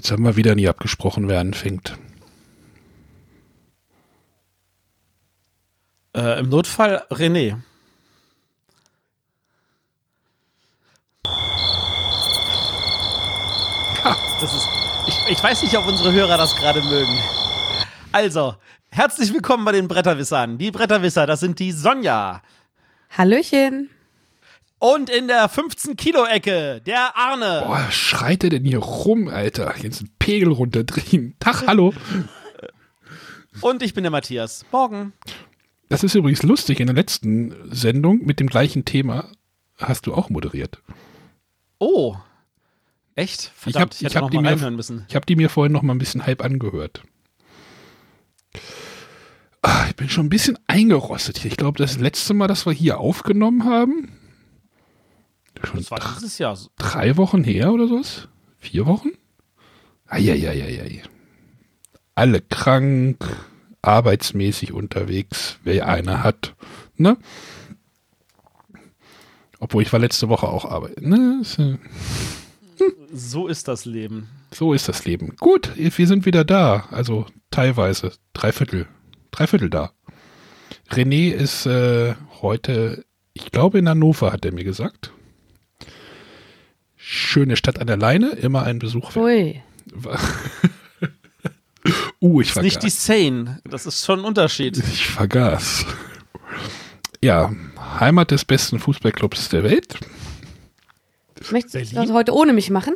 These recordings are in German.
Jetzt haben wir wieder nie abgesprochen, wer anfängt. Äh, Im Notfall René. Das ist, ich, ich weiß nicht, ob unsere Hörer das gerade mögen. Also, herzlich willkommen bei den Bretterwissern. Die Bretterwisser, das sind die Sonja. Hallöchen. Und in der 15-Kilo-Ecke, der Arne. Boah, schreit er denn hier rum, Alter? Jetzt einen Pegel runterdrehen. Tag, hallo. Und ich bin der Matthias. Morgen. Das ist übrigens lustig. In der letzten Sendung mit dem gleichen Thema hast du auch moderiert. Oh. Echt? Verdammt, ich habe ich hätte hab noch die, mir- müssen. ich hab die mir vorhin noch mal ein bisschen halb angehört. Ah, ich bin schon ein bisschen eingerostet hier. Ich glaube, das letzte Mal, dass wir hier aufgenommen haben, schon Das war dieses Jahr. drei Wochen her oder sowas? Vier Wochen? Eieieiei. Alle krank, arbeitsmäßig unterwegs, wer einer hat. Ne? Obwohl ich war letzte Woche auch arbeiten. Ne? Äh, So ist das Leben. So ist das Leben. Gut, wir sind wieder da. Also teilweise. Drei Viertel. Drei Viertel da. René ist äh, heute, ich glaube in Hannover, hat er mir gesagt. Schöne Stadt an der Leine, immer ein Besuch. wert. Ui. Uh, ich Das ist nicht die vergaß. Sane. Das ist schon ein Unterschied. Ich vergaß. Ja, Heimat des besten Fußballclubs der Welt. Möchtest du das heute ohne mich machen?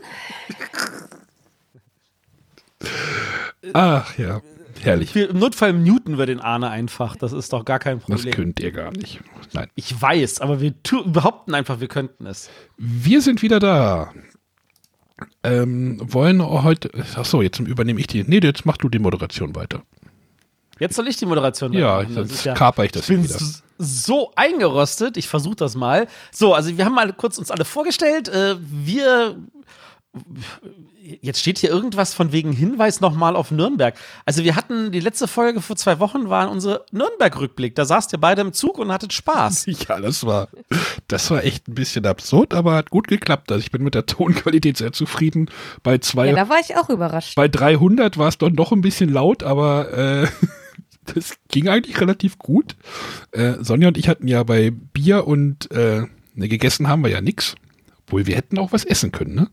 Ach ja, herrlich. Wir, Im Notfall muten wir den Arne einfach. Das ist doch gar kein Das Problem. könnt ihr gar nicht. Nein. Ich weiß, aber wir behaupten einfach, wir könnten es. Wir sind wieder da. Ähm, wollen heute. Ach so, jetzt übernehme ich die. Nee, jetzt mach du die Moderation weiter. Jetzt soll ich die Moderation Ja, weitermachen. Das ist ja- kaper ich das Ich bin wieder. so eingerostet. Ich versuche das mal. So, also wir haben mal kurz uns alle vorgestellt. Äh, wir jetzt steht hier irgendwas von wegen Hinweis nochmal auf Nürnberg. Also wir hatten die letzte Folge vor zwei Wochen war unser Nürnberg-Rückblick. Da saßt ihr beide im Zug und hattet Spaß. Ja, das war, das war echt ein bisschen absurd, aber hat gut geklappt. Also ich bin mit der Tonqualität sehr zufrieden. Bei zwei, Ja, da war ich auch überrascht. bei 300 war es dann doch ein bisschen laut, aber äh, das ging eigentlich relativ gut. Äh, Sonja und ich hatten ja bei Bier und äh, ne, gegessen haben wir ja nix. Obwohl wir hätten auch was essen können, ne?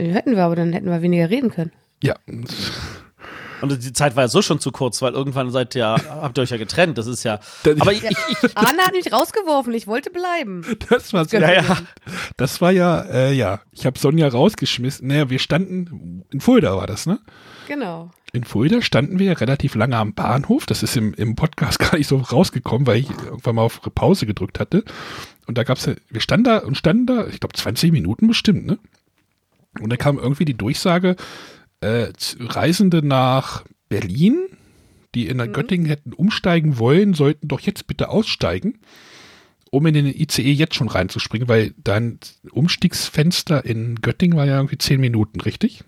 Hätten wir, aber dann hätten wir weniger reden können. Ja, Und die Zeit war ja so schon zu kurz, weil irgendwann seid ihr, habt ihr euch ja getrennt. Das ist ja. Aber ich, ich, ich Arne hat mich rausgeworfen, ich wollte bleiben. das war so. ja, ja. Das war ja, äh, ja, ich habe Sonja rausgeschmissen. Naja, wir standen, in Fulda war das, ne? Genau. In Fulda standen wir relativ lange am Bahnhof. Das ist im, im Podcast gar nicht so rausgekommen, weil ich irgendwann mal auf Pause gedrückt hatte. Und da gab's ja, wir standen da und standen da, ich glaube 20 Minuten bestimmt, ne? Und dann kam irgendwie die Durchsage, äh, Reisende nach Berlin, die in Göttingen hätten umsteigen wollen, sollten doch jetzt bitte aussteigen, um in den ICE jetzt schon reinzuspringen, weil dein Umstiegsfenster in Göttingen war ja irgendwie 10 Minuten, richtig?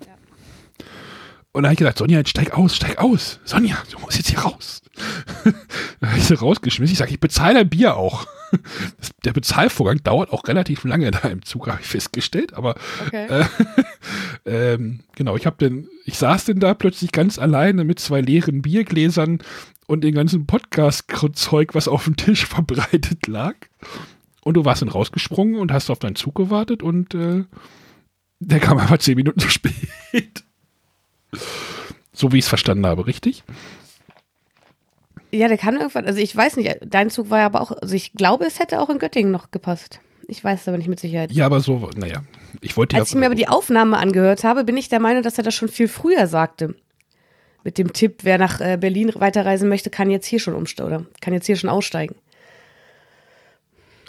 Und dann habe ich gesagt, Sonja, jetzt steig aus, steig aus. Sonja, du musst jetzt hier raus. dann habe ich sie rausgeschmissen. Ich sage, ich bezahle dein Bier auch. Das, der Bezahlvorgang dauert auch relativ lange da im Zug, habe ich festgestellt. Aber Okay. ähm, genau, ich habe dann, ich saß denn da plötzlich ganz alleine mit zwei leeren Biergläsern und dem ganzen Podcast-Zeug, was auf dem Tisch verbreitet lag. Und du warst dann rausgesprungen und hast auf deinen Zug gewartet und äh, der kam einfach zehn Minuten zu spät. So wie ich es verstanden habe, richtig? Ja, der kann irgendwann, also ich weiß nicht, dein Zug war ja aber auch, also ich glaube, es hätte auch in Göttingen noch gepasst. Ich weiß es aber nicht mit Sicherheit. Ja, aber so, naja, ich wollte Als ich mir aber die Aufnahme angehört habe, bin ich der Meinung, dass er das schon viel früher sagte. Mit dem Tipp, wer nach äh, Berlin weiterreisen möchte, kann jetzt hier schon umsteigen oder kann jetzt hier schon aussteigen.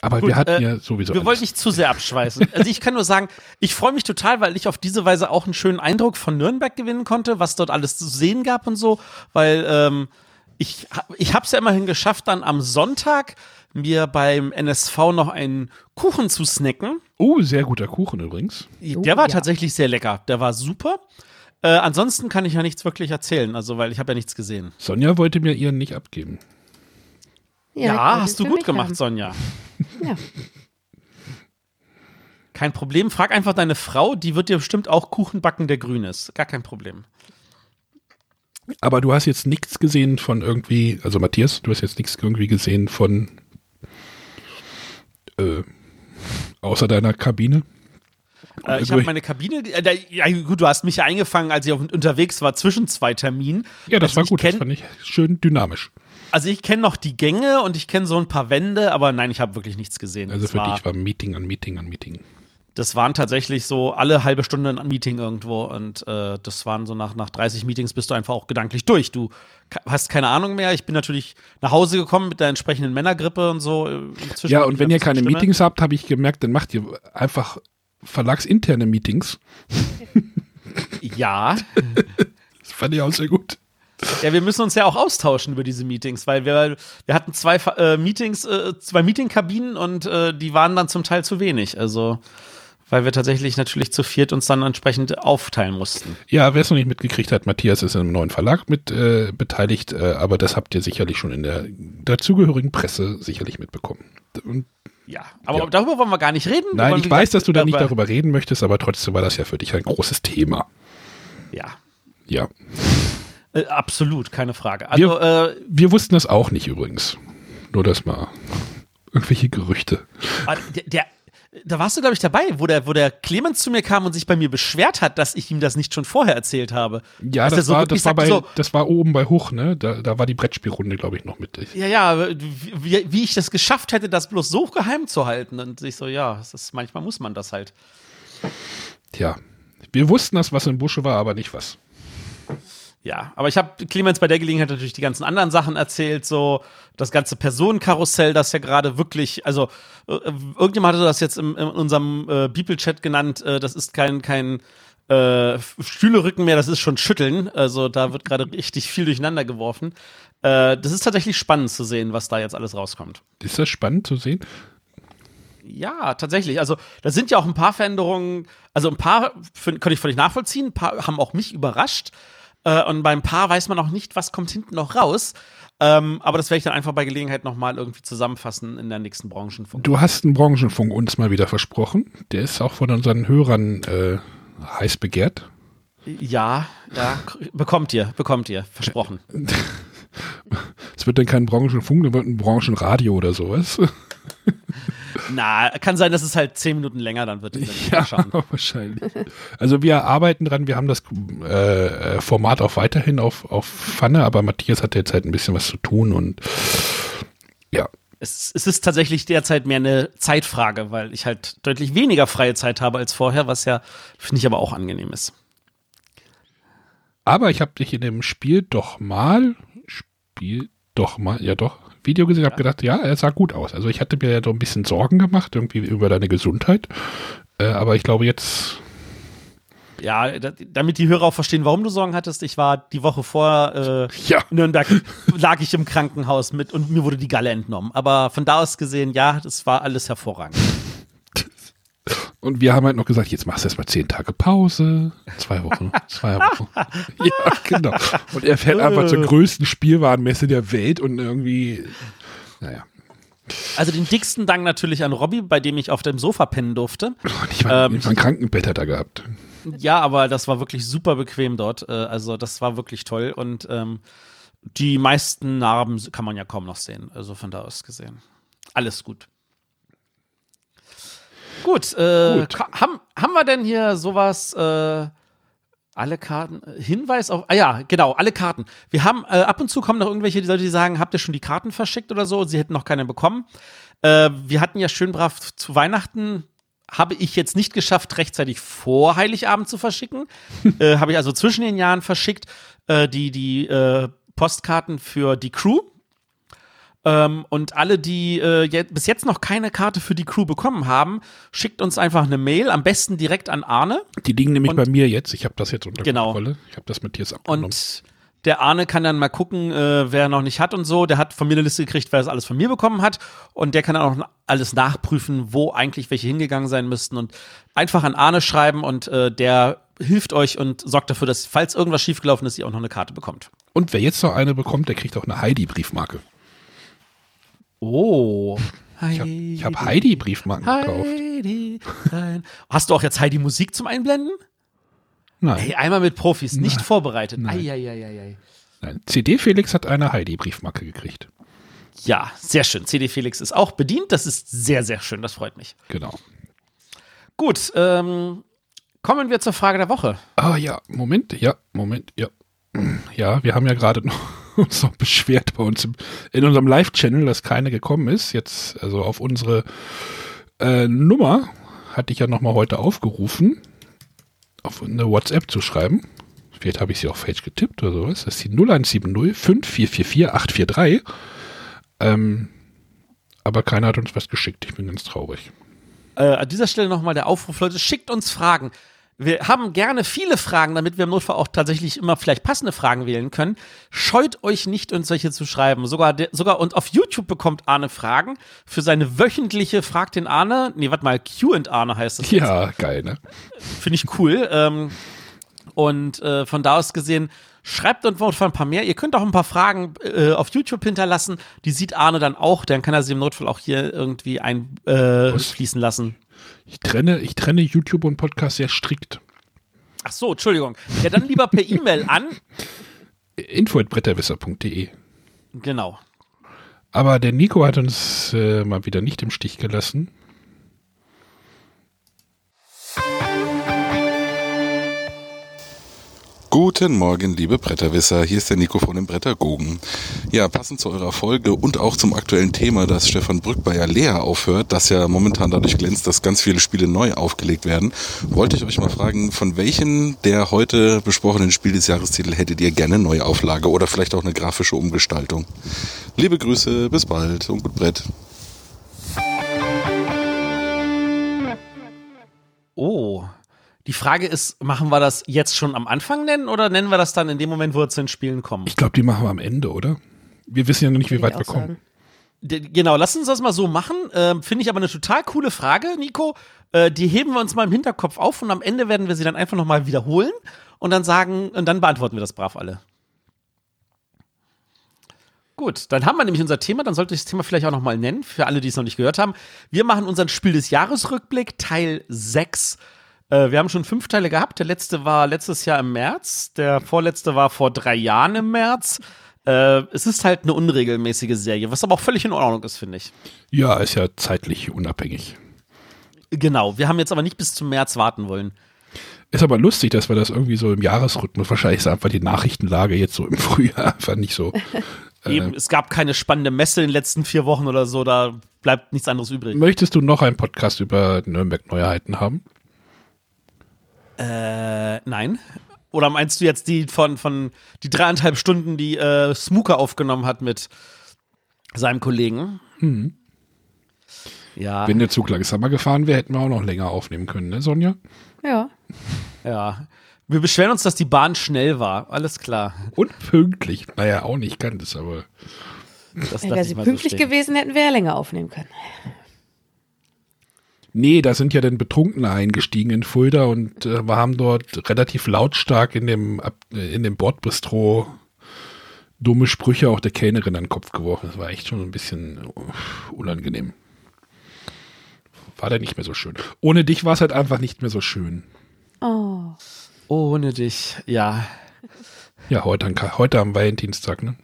Aber Gut, wir hatten äh, ja sowieso. Wir alles. wollen nicht zu sehr abschweißen. Also ich kann nur sagen, ich freue mich total, weil ich auf diese Weise auch einen schönen Eindruck von Nürnberg gewinnen konnte, was dort alles zu sehen gab und so, weil ähm, ich, ich habe es ja immerhin geschafft, dann am Sonntag mir beim NSV noch einen Kuchen zu snacken. Oh, sehr guter Kuchen übrigens. Der war ja. tatsächlich sehr lecker. Der war super. Äh, ansonsten kann ich ja nichts wirklich erzählen, also weil ich habe ja nichts gesehen. Sonja wollte mir ihren nicht abgeben. Ja, wollte hast du gut gemacht, haben. Sonja. Ja. Kein Problem. Frag einfach deine Frau, die wird dir bestimmt auch Kuchen backen, der grün ist. Gar kein Problem. Aber du hast jetzt nichts gesehen von irgendwie, also Matthias, du hast jetzt nichts irgendwie gesehen von äh, außer deiner Kabine? Äh, ich habe meine Kabine, äh, da, ja gut, du hast mich ja eingefangen, als ich auf, unterwegs war zwischen zwei Terminen. Ja, das Also war gut, kenn- das fand ich schön dynamisch. Also ich kenne noch die Gänge und ich kenne so ein paar Wände, aber nein, ich habe wirklich nichts gesehen. Also für war, dich war Meeting an Meeting an Meeting. das waren tatsächlich so alle halbe Stunde ein Meeting irgendwo und äh, das waren so nach, nach 30 Meetings bist du einfach auch gedanklich durch. Du hast keine Ahnung mehr. Ich bin natürlich nach Hause gekommen mit der entsprechenden Männergrippe und so. äh, Ja, und wenn ihr keine Stimme. Meetings habt, habe ich gemerkt, dann macht ihr einfach verlagsinterne Meetings. Ja. Das fand ich auch sehr gut. Ja, wir müssen uns ja auch austauschen über diese Meetings, weil wir, wir hatten zwei äh, Meetings, äh, zwei Meetingkabinen und äh, die waren dann zum Teil zu wenig. Also, weil wir tatsächlich natürlich zu viert uns dann entsprechend aufteilen mussten. Ja, wer es noch nicht mitgekriegt hat, Matthias ist in einem neuen Verlag mit äh, beteiligt, äh, aber das habt ihr sicherlich schon in der dazugehörigen Presse sicherlich mitbekommen. Und Ja, aber Ja. darüber wollen wir gar nicht reden. Nein, ich weiß, dass du da nicht über- darüber reden möchtest, aber trotzdem war das ja für dich ein großes Thema. Ja, Ja. Äh, absolut, keine Frage. Also, äh, Wir wussten das auch nicht übrigens. Nur das mal. Irgendwelche Gerüchte. Ah, Der, der, da warst du, glaube ich, dabei, wo der, wo der Clemens zu mir kam und sich bei mir beschwert hat, dass ich ihm das nicht schon vorher erzählt habe. Ja, das, so war, das, war bei, so, das war oben bei Hoch, ne? Da, da war die Brettspielrunde, glaube ich, noch mit. ja, ja, wie, wie ich das geschafft hätte, das bloß so geheim zu halten. Und ich so, ja, ist, manchmal muss man das halt. Tja. Wir wussten das, was im Busche war, aber nicht was. Ja, aber ich habe Clemens bei der Gelegenheit natürlich die ganzen anderen Sachen erzählt, so das ganze Personenkarussell, das ja gerade wirklich, also äh, irgendjemand hatte das jetzt im, in unserem äh, Bibelchat genannt, äh, das ist kein, kein äh, Stühlerücken mehr, das ist schon Schütteln. Also da wird gerade richtig viel durcheinander geworfen. Äh, das ist tatsächlich spannend zu sehen, was da jetzt alles rauskommt. Ist das spannend zu sehen? Ja, tatsächlich. Also, da sind ja auch ein paar Veränderungen. Also, ein paar könnte ich völlig nachvollziehen. Ein paar haben auch mich überrascht. Äh, und beim paar weiß man auch nicht, was kommt hinten noch raus. Ähm, aber das werde ich dann einfach bei Gelegenheit nochmal irgendwie zusammenfassen in der nächsten Branchenfunk. Du hast einen Branchenfunk uns mal wieder versprochen. Der ist auch von unseren Hörern äh, heiß begehrt. Ja, ja, bekommt ihr, bekommt ihr, versprochen. Es wird dann kein Branchenfunk, dann wird ein Branchenradio oder sowas. Na, kann sein, dass es halt zehn Minuten länger dann wird. Ja, wahrscheinlich. Also wir arbeiten dran, wir haben das äh, Format auch weiterhin auf, auf Pfanne, aber Matthias hat jetzt halt ein bisschen was zu tun und ja, Es, es ist tatsächlich derzeit mehr eine Zeitfrage, weil ich halt deutlich weniger freie Zeit habe als vorher, was ja, finde ich, aber auch angenehm ist. Aber ich habe dich in dem Spiel doch mal, Spiel doch mal, ja doch, Video gesehen, habe gedacht, ja, er sah gut aus. Also ich hatte mir ja so ein bisschen Sorgen gemacht, irgendwie über deine Gesundheit. Äh, aber ich glaube jetzt, Ja, da, damit die Hörer auch verstehen, warum du Sorgen hattest. Ich war die Woche vor äh, ja, Nürnberg, lag ich im Krankenhaus mit und mir wurde die Galle entnommen. Aber von da aus gesehen, ja, das war alles hervorragend. Und wir haben halt noch gesagt, jetzt machst du erstmal zehn Tage Pause, zwei Wochen, zwei Wochen. ja, genau. Und er fährt einfach zur größten Spielwarenmesse der Welt und irgendwie, naja. Also den dicksten Dank natürlich an Robby, bei dem ich auf dem Sofa pennen durfte. Und ich war, Ähm, ein Krankenbett hat er gehabt. Ja, aber das war wirklich super bequem dort. Äh, Also das war wirklich toll und ähm, die meisten Narben kann man ja kaum noch sehen. Also von da aus gesehen. Alles gut. Gut, äh, Gut. Haben, haben wir denn hier sowas, äh, alle Karten, äh, Hinweis auf, ah ja, genau, alle Karten. Wir haben, äh, ab und zu kommen noch irgendwelche Leute, die sagen, habt ihr schon die Karten verschickt oder so? Sie hätten noch keine bekommen. Äh, wir hatten ja schön brav zu Weihnachten, habe ich jetzt nicht geschafft, rechtzeitig vor Heiligabend zu verschicken. äh, habe ich also zwischen den Jahren verschickt, äh, die, die äh, Postkarten für die Crew. Ähm, und alle, die äh, je bis jetzt noch keine Karte für die Crew bekommen haben, schickt uns einfach eine Mail, am besten direkt an Arne. Die liegen nämlich Und- bei mir jetzt. Ich habe das jetzt unter Genau. Kontrolle. Ich habe das Matthias abgenommen. Und der Arne kann dann mal gucken, äh, wer noch nicht hat und so. Der hat von mir eine Liste gekriegt, wer das alles von mir bekommen hat. Und der kann dann auch alles nachprüfen, wo eigentlich welche hingegangen sein müssten. Und einfach an Arne schreiben und äh, der hilft euch und sorgt dafür, dass, falls irgendwas schiefgelaufen ist, ihr auch noch eine Karte bekommt. Und wer jetzt noch eine bekommt, der kriegt auch eine Heidi-Briefmarke. Oh. Ich habe hab Heidi-Briefmarken gekauft. Heidi. Heidi rein. Hast du auch jetzt Heidi Musik zum Einblenden? Nein. Hey, einmal mit Profis, nicht Nein. vorbereitet. Nein. Eieieiei. Nein. CD Felix hat eine Heidi-Briefmarke gekriegt. Ja, sehr schön. CD Felix ist auch bedient. Das ist sehr, sehr schön. Das freut mich. Genau. Gut, ähm, kommen wir zur Frage der Woche. Ah ja, Moment, ja, Moment, ja. Ja, wir haben ja gerade noch uns noch beschwert bei uns im, in unserem Live-Channel, dass keine gekommen ist. Jetzt, also auf unsere äh, Nummer hatte ich ja nochmal heute aufgerufen, auf eine WhatsApp zu schreiben. Vielleicht habe ich sie auch falsch getippt oder sowas. Das ist die 0170 5444 843. Ähm, aber keiner hat uns was geschickt. Ich bin ganz traurig. Äh, an dieser Stelle nochmal der Aufruf, Leute, schickt uns Fragen. Wir haben gerne viele Fragen, damit wir im Notfall auch tatsächlich immer vielleicht passende Fragen wählen können. Scheut euch nicht, uns solche zu schreiben. Sogar, sogar und auf YouTube bekommt Arne Fragen für seine wöchentliche Frag den Arne. Nee, warte mal, Q and Arne heißt das. jetzt. Ja, geil, ne? Finde ich cool. Ähm, und äh, von da aus gesehen, schreibt uns noch ein paar mehr. Ihr könnt auch ein paar Fragen äh, auf YouTube hinterlassen. Die sieht Arne dann auch. Dann kann er sie im Notfall auch hier irgendwie einfließen äh, lassen. Ich trenne, ich trenne YouTube und Podcast sehr strikt. Ach so, Entschuldigung. Ja, dann lieber per E-Mail an. info.bretterwisser.de. Genau. Aber der Nico hat uns äh, mal wieder nicht im Stich gelassen. Guten Morgen, liebe Bretterwisser. Hier ist der Nico von den Brettergogen. Ja, passend zu eurer Folge und auch zum aktuellen Thema, dass Stefan Brück bei Alea aufhört, das ja momentan dadurch glänzt, dass ganz viele Spiele neu aufgelegt werden, wollte ich euch mal fragen, von welchen der heute besprochenen Spiel des Jahrestitel hättet ihr gerne Neuauflage oder vielleicht auch eine grafische Umgestaltung? Liebe Grüße, bis bald und gut Brett. Oh. Die Frage ist, machen wir das jetzt schon am Anfang nennen oder nennen wir das dann in dem Moment, wo wir zu den Spielen kommen? Ich glaube, die machen wir am Ende, oder? Wir wissen ja noch nicht, wie weit wir kommen. sagen. Genau, lass uns das mal so machen. Ähm, Finde ich aber eine total coole Frage, Nico. Äh, die heben wir uns mal im Hinterkopf auf und am Ende werden wir sie dann einfach nochmal wiederholen und dann sagen, und dann beantworten wir das brav alle. Gut, dann haben wir nämlich unser Thema, dann sollte ich das Thema vielleicht auch nochmal nennen, für alle, die es noch nicht gehört haben. Wir machen unseren Spiel des Jahresrückblick, Teil 6. Äh, wir haben schon fünf Teile gehabt. Der letzte war letztes Jahr im März, der vorletzte war vor drei Jahren im März. Äh, es ist halt eine unregelmäßige Serie, was aber auch völlig in Ordnung ist, finde ich. Ja, ist ja zeitlich unabhängig. Genau, wir haben jetzt aber nicht bis zum März warten wollen. Ist aber lustig, dass wir das irgendwie so im Jahresrhythmus, wahrscheinlich ist einfach die Nachrichtenlage jetzt so im Frühjahr einfach nicht so. Eben, es gab keine spannende Messe in den letzten vier Wochen oder so, da bleibt nichts anderes übrig. Möchtest du noch einen Podcast über Nürnberg-Neuheiten haben? Äh, nein. Oder meinst du jetzt die von, von die dreieinhalb Stunden, die äh, Smooker aufgenommen hat mit seinem Kollegen? Ja, Wenn der Zug langsamer gefahren wäre, hätten wir auch noch länger aufnehmen können, ne, Sonja? Ja. ja. Wir beschweren uns, dass die Bahn schnell war. Alles klar. Und pünktlich. Naja, auch nicht ganz, aber Das Ja, Wäre sie so pünktlich stehen. gewesen, hätten wir ja länger aufnehmen können. Nee, da sind ja dann Betrunkene eingestiegen in Fulda und äh, wir haben dort relativ lautstark in dem, äh, in dem Bordbistro dumme Sprüche auch der Kellnerin an den Kopf geworfen. Das war echt schon ein bisschen äh, unangenehm. War da nicht mehr so schön. Ohne dich war es halt einfach nicht mehr so schön. Oh. Ohne dich, ja. Ja, heute, an, heute am Valentinstag, ne?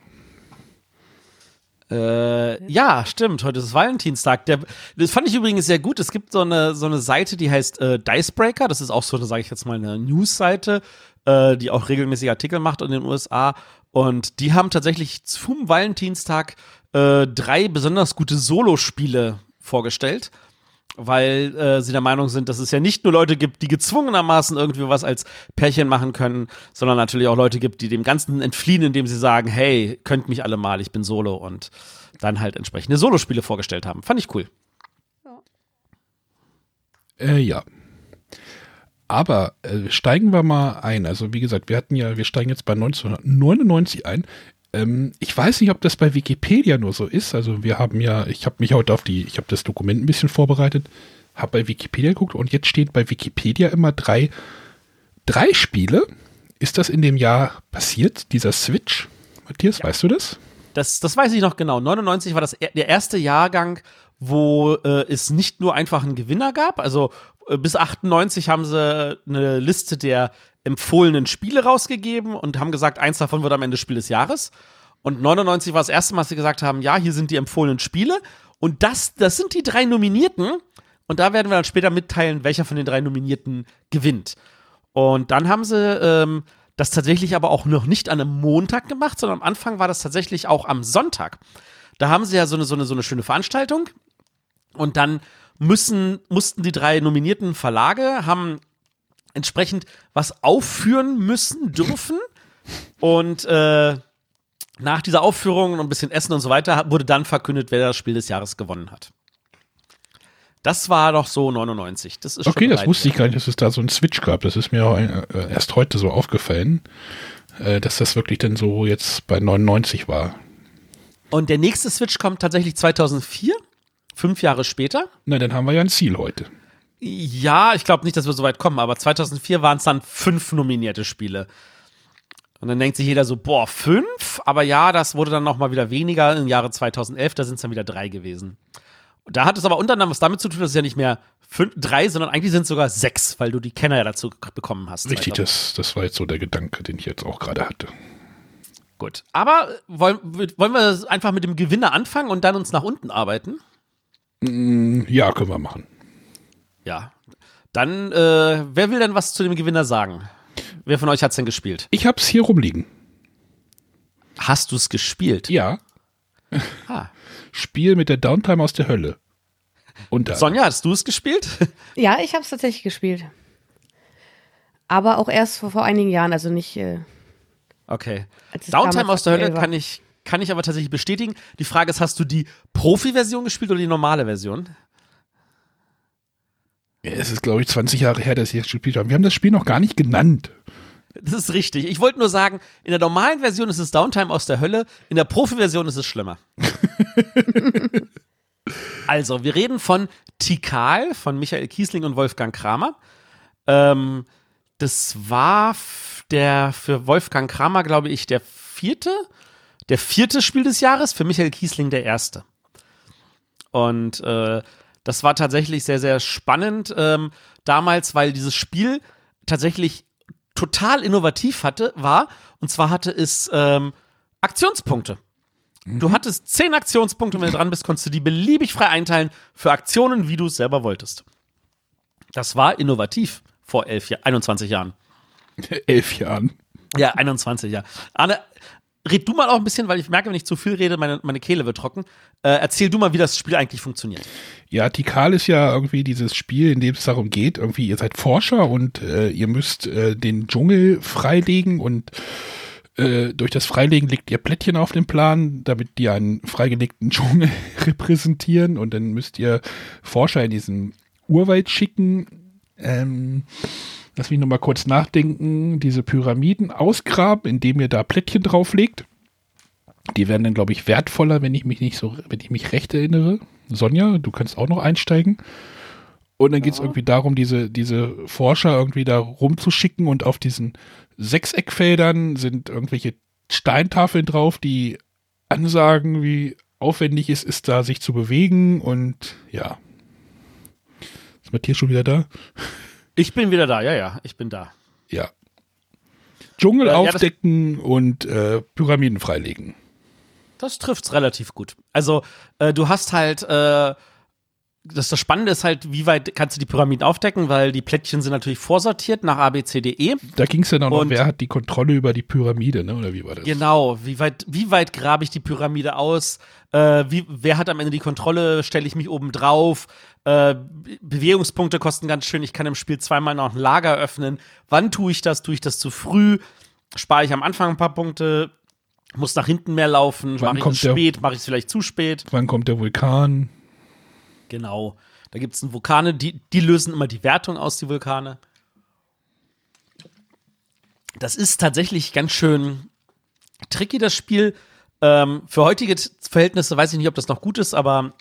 Äh, ja, stimmt. Heute ist Valentinstag. Der, das fand ich übrigens sehr gut. Es gibt so eine, so eine Seite, die heißt äh, Dicebreaker. Das ist auch so, sage ich jetzt mal, eine News-Seite, äh, die auch regelmäßig Artikel macht in den USA. Und die haben tatsächlich zum Valentinstag äh, drei besonders gute Solospiele vorgestellt. Weil äh, sie der Meinung sind, dass es ja nicht nur Leute gibt, die gezwungenermaßen irgendwie was als Pärchen machen können, sondern natürlich auch Leute gibt, die dem Ganzen entfliehen, indem sie sagen, hey, könnt mich alle mal, ich bin Solo und dann halt entsprechende Solospiele vorgestellt haben. Fand ich cool. Äh, ja. Aber äh, steigen wir mal ein. Also wie gesagt, wir hatten ja, wir steigen jetzt bei 1999 ein. Ähm, ich weiß nicht, ob das bei Wikipedia nur so ist. Also wir haben ja, ich habe mich heute auf die, ich habe das Dokument ein bisschen vorbereitet, habe bei Wikipedia geguckt und jetzt steht bei Wikipedia immer drei, drei Spiele. Ist das in dem Jahr passiert, dieser Switch? Matthias, weißt du das? Das, das weiß ich noch genau. 99 war das er- der erste Jahrgang, wo äh, es nicht nur einfach einen Gewinner gab. Also bis 98 haben sie eine Liste der empfohlenen Spiele rausgegeben und haben gesagt, eins davon wird am Ende Spiel des Jahres. Und 99 war das erste Mal, dass sie gesagt haben, ja, hier sind die empfohlenen Spiele. Und das, das sind die drei Nominierten. Und da werden wir dann später mitteilen, welcher von den drei Nominierten gewinnt. Und dann haben sie ähm, das tatsächlich aber auch noch nicht an einem Montag gemacht, sondern am Anfang war das tatsächlich auch am Sonntag. Da haben sie ja so eine, so eine, so eine schöne Veranstaltung. Und dann müssen, mussten die drei nominierten Verlage haben entsprechend was aufführen müssen dürfen. Und äh, nach dieser Aufführung und ein bisschen Essen und so weiter wurde dann verkündet, wer das Spiel des Jahres gewonnen hat. Das war doch so 99. Das ist Okay, das wusste ich gar nicht, dass es da so einen Switch gab. Das ist mir auch ein, äh, erst heute so aufgefallen, äh, dass das wirklich dann so jetzt bei 99 war. Und der nächste Switch kommt tatsächlich 2004, fünf Jahre später. Na, dann haben wir ja ein Ziel heute. Ja, ich glaube nicht, dass wir so weit kommen, aber 2004 waren es dann fünf nominierte Spiele. Und dann denkt sich jeder so, boah, fünf? Aber ja, das wurde dann noch mal wieder weniger im Jahre 2011, da sind es dann wieder drei gewesen. Da hat es aber unter anderem was damit zu tun, dass es ja nicht mehr fünf, drei, sondern eigentlich sind es sogar sechs, weil du die Kenner ja dazu bekommen hast. Richtig, 2000. das, das war jetzt so der Gedanke, den ich jetzt auch gerade hatte. Gut. Aber wollen, wollen wir einfach mit dem Gewinner anfangen und dann uns nach unten arbeiten? Mm, Ja, können wir machen. Ja. Dann, äh, wer will denn was zu dem Gewinner sagen? Wer von euch hat's denn gespielt? Ich hab's hier rumliegen. Hast du es gespielt? Ja, Ah. Spiel mit der Downtime aus der Hölle. Und. Sonja, hast du es gespielt? Ja, ich habe es tatsächlich gespielt. Aber auch erst vor, vor einigen Jahren, also nicht. Äh, Okay. Downtime aus der Hölle war. kann ich, kann ich aber tatsächlich bestätigen. Die Frage ist, hast du die Profi-Version gespielt oder die normale Version? Ja, Es ist, glaube ich, 20 Jahre her, dass ich das gespielt habe. Wir haben das Spiel noch gar nicht genannt. Das ist richtig. Ich wollte nur sagen, in der normalen Version ist es Downtime aus der Hölle, in der Profi-Version ist es schlimmer. also, wir reden von Tikal von Michael Kiesling und Wolfgang Kramer. Ähm, das war der für Wolfgang Kramer, glaube ich, der vierte, der vierte Spiel des Jahres, für Michael Kiesling der erste. Und äh, das war tatsächlich sehr, sehr spannend ähm, damals, weil dieses Spiel tatsächlich total innovativ hatte, war. Und zwar hatte es ähm, Aktionspunkte. Du hattest zehn Aktionspunkte und wenn du dran bist, konntest du die beliebig frei einteilen für Aktionen, wie du es selber wolltest. Das war innovativ vor elf, Jahr- 21 Jahren. Elf Jahren. Ja, 21, ja. Red du mal auch ein bisschen, weil ich merke, wenn ich zu viel rede, meine, meine Kehle wird trocken. Äh, erzähl du mal, wie das Spiel eigentlich funktioniert. Ja, Tikal ist ja irgendwie dieses Spiel, in dem es darum geht, irgendwie ihr seid Forscher und äh, ihr müsst äh, den Dschungel freilegen und äh, durch das Freilegen legt ihr Plättchen auf den Plan, damit die einen freigelegten Dschungel repräsentieren und dann müsst ihr Forscher in diesen Urwald schicken. Ähm, lass mich nochmal kurz nachdenken. Diese Pyramiden ausgraben, indem ihr da Plättchen drauflegt. Die werden dann, glaube ich, wertvoller, wenn ich mich nicht so, wenn ich mich recht erinnere. Sonja, du kannst auch noch einsteigen. Und dann geht es irgendwie darum, diese, diese Forscher irgendwie da rumzuschicken und auf diesen Sechseckfeldern sind irgendwelche Steintafeln drauf, die ansagen, wie aufwendig es ist, da sich zu bewegen und ja. Ist Matthias schon wieder da? Ich bin wieder da, ja, ja, ich bin da. Ja. Dschungel Äh, ja, aufdecken und äh, Pyramiden freilegen. Das trifft's relativ gut. Also, äh, du hast halt, äh, das, das Spannende ist halt, wie weit kannst du die Pyramiden aufdecken, weil die Plättchen sind natürlich vorsortiert nach A, B, C, D, E. Da ging es ja noch, Und- wer hat die Kontrolle über die Pyramide, ne? Oder wie war das? Genau, wie weit, wie weit grabe ich die Pyramide aus? Äh, wie, wer hat am Ende die Kontrolle? Stelle ich mich oben drauf? Äh, Be- Bewegungspunkte kosten ganz schön. Ich kann im Spiel zweimal noch ein Lager öffnen. Wann tue ich das? Tue ich das zu früh? Spare ich am Anfang ein paar Punkte? Muss nach hinten mehr laufen? Wann Mache ich es spät? Mache ich es vielleicht zu spät? Wann kommt der Vulkan? Genau. Da gibt es Vulkane, die, die lösen immer die Wertung aus, die Vulkane. Das ist tatsächlich ganz schön tricky, das Spiel. Ähm, für heutige Verhältnisse weiß ich nicht, ob das noch gut ist, aber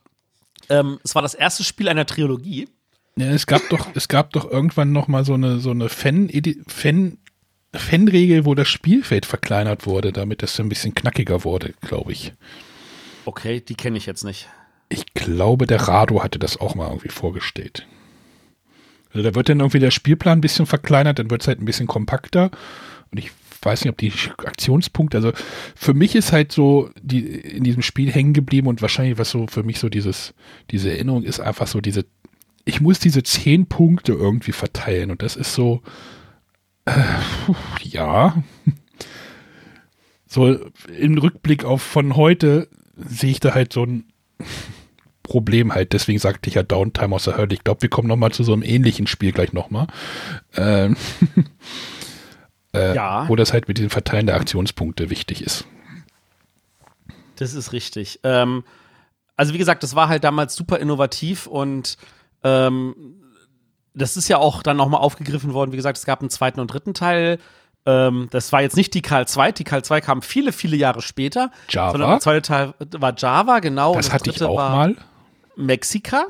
ähm, es war das erste Spiel einer Trilogie. Ja, es gab doch, es gab doch irgendwann noch mal so eine, so eine Fan, Fan, Fanregel, wo das Spielfeld verkleinert wurde, damit es ein bisschen knackiger wurde, glaube ich. Okay, die kenne ich jetzt nicht. Ich glaube, der Rado hatte das auch mal irgendwie vorgestellt. Also da wird dann irgendwie der Spielplan ein bisschen verkleinert, dann wird es halt ein bisschen kompakter. Und ich weiß nicht, ob die Aktionspunkte, also für mich ist halt so die in diesem Spiel hängen geblieben und wahrscheinlich was so für mich so dieses, diese Erinnerung ist einfach so diese, ich muss diese zehn Punkte irgendwie verteilen und das ist so, äh, ja, so im Rückblick auf von heute sehe ich da halt so ein Problem halt. Deswegen sagte ich ja Downtime aus der Hölle. Ich glaube, wir kommen nochmal zu so einem ähnlichen Spiel gleich nochmal. Ähm, äh, Ja. Wo das halt mit diesem Verteilen der Aktionspunkte wichtig ist. Das ist richtig. Ähm, also wie gesagt, das war halt damals super innovativ und ähm, das ist ja auch dann nochmal aufgegriffen worden. Wie gesagt, es gab einen zweiten und dritten Teil. Ähm, das war jetzt nicht die Karl 2. Die Karl 2 kam viele, viele Jahre später. Java? Sondern der zweite Teil war Java, genau. Das und hatte ich auch war mal. Mexica.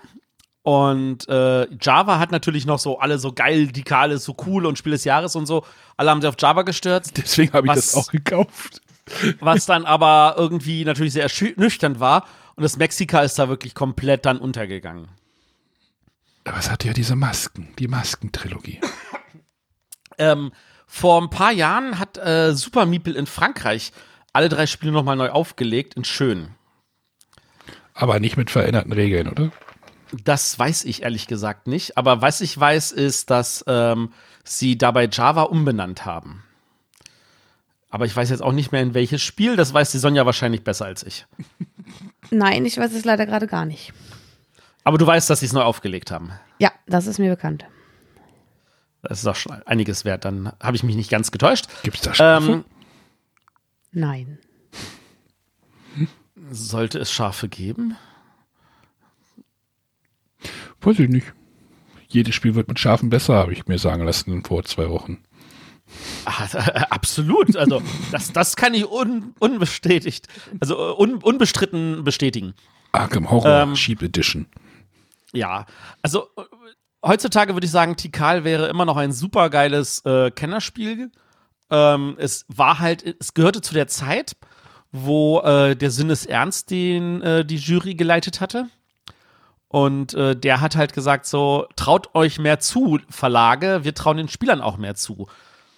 Und äh, Java hat natürlich noch so alle so geil, die Karl ist so cool und Spiel des Jahres und so. Alle haben sich auf Java gestürzt. Deswegen habe ich Was- das auch gekauft. was dann aber irgendwie natürlich sehr nüchtern war. Und das Mexika ist da wirklich komplett dann untergegangen. Aber es hatte ja diese Masken, die Maskentrilogie. Ähm, vor ein paar Jahren hat äh, Super Meeple in Frankreich alle drei Spiele nochmal neu aufgelegt in Schön. Aber nicht mit veränderten Regeln, oder? Das weiß ich ehrlich gesagt nicht. Aber was ich weiß, ist, dass ähm, sie dabei Java umbenannt haben. Aber ich weiß jetzt auch nicht mehr in welches Spiel. Das weiß die Sonja wahrscheinlich besser als ich. Nein, ich weiß es leider gerade gar nicht. Aber du weißt, dass sie es neu aufgelegt haben. Ja, das ist mir bekannt. Das ist doch schon einiges wert. Dann habe ich mich nicht ganz getäuscht. Gibt es da Strafe? Ähm, Nein. Sollte es Schafe geben? Weiß ich nicht. Jedes Spiel wird mit Schafen besser, habe ich mir sagen lassen vor zwei Wochen. Ah, äh, absolut. Also, das, das kann ich un, unbestätigt, also äh, un, unbestritten bestätigen. Arkham Horror Ähm, Cheap Edition. Ja, also äh, heutzutage würde ich sagen, Tikal wäre immer noch ein super geiles äh, Kennerspiel. Ähm, es war halt, es gehörte zu der Zeit, wo äh, der Sinnesernst den äh, die Jury geleitet hatte. Und äh, der hat halt gesagt so, traut euch mehr zu, Verlage, wir trauen den Spielern auch mehr zu.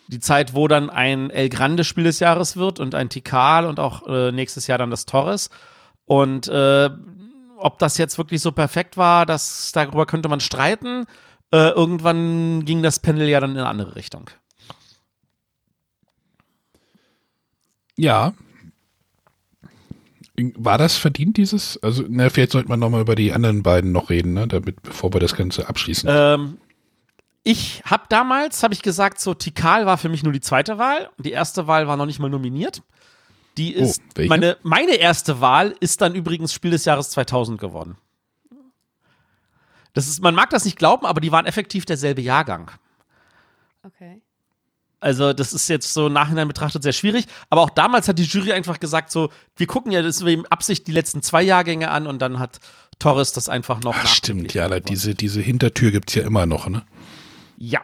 Die Zeit, wo dann ein El Grande Spiel des Jahres wird und ein Tikal und auch äh, nächstes Jahr dann das Torres. Und äh, ob das jetzt wirklich so perfekt war, das, darüber könnte man streiten. Äh, irgendwann ging das Panel ja dann in eine andere Richtung. Ja. War das verdient, dieses? Also, na, vielleicht sollte man nochmal über die anderen beiden noch reden, ne? Damit, bevor wir das Ganze abschließen. Ähm, ich habe damals, habe ich gesagt, so Tikal war für mich nur die zweite Wahl. Die erste Wahl war noch nicht mal nominiert. Die Oh, ist, welche? meine, meine erste Wahl ist dann übrigens Spiel des Jahres 2000 geworden. Das ist, man mag das nicht glauben, aber die waren effektiv derselbe Jahrgang. Okay. Also, das ist jetzt so im Nachhinein betrachtet sehr schwierig. Aber auch damals hat die Jury einfach gesagt: so, wir gucken ja das wegen Absicht die letzten zwei Jahrgänge an und dann hat Torres das einfach noch Ach, stimmt, ja, da, diese, diese Hintertür gibt es ja immer noch, ne? Ja.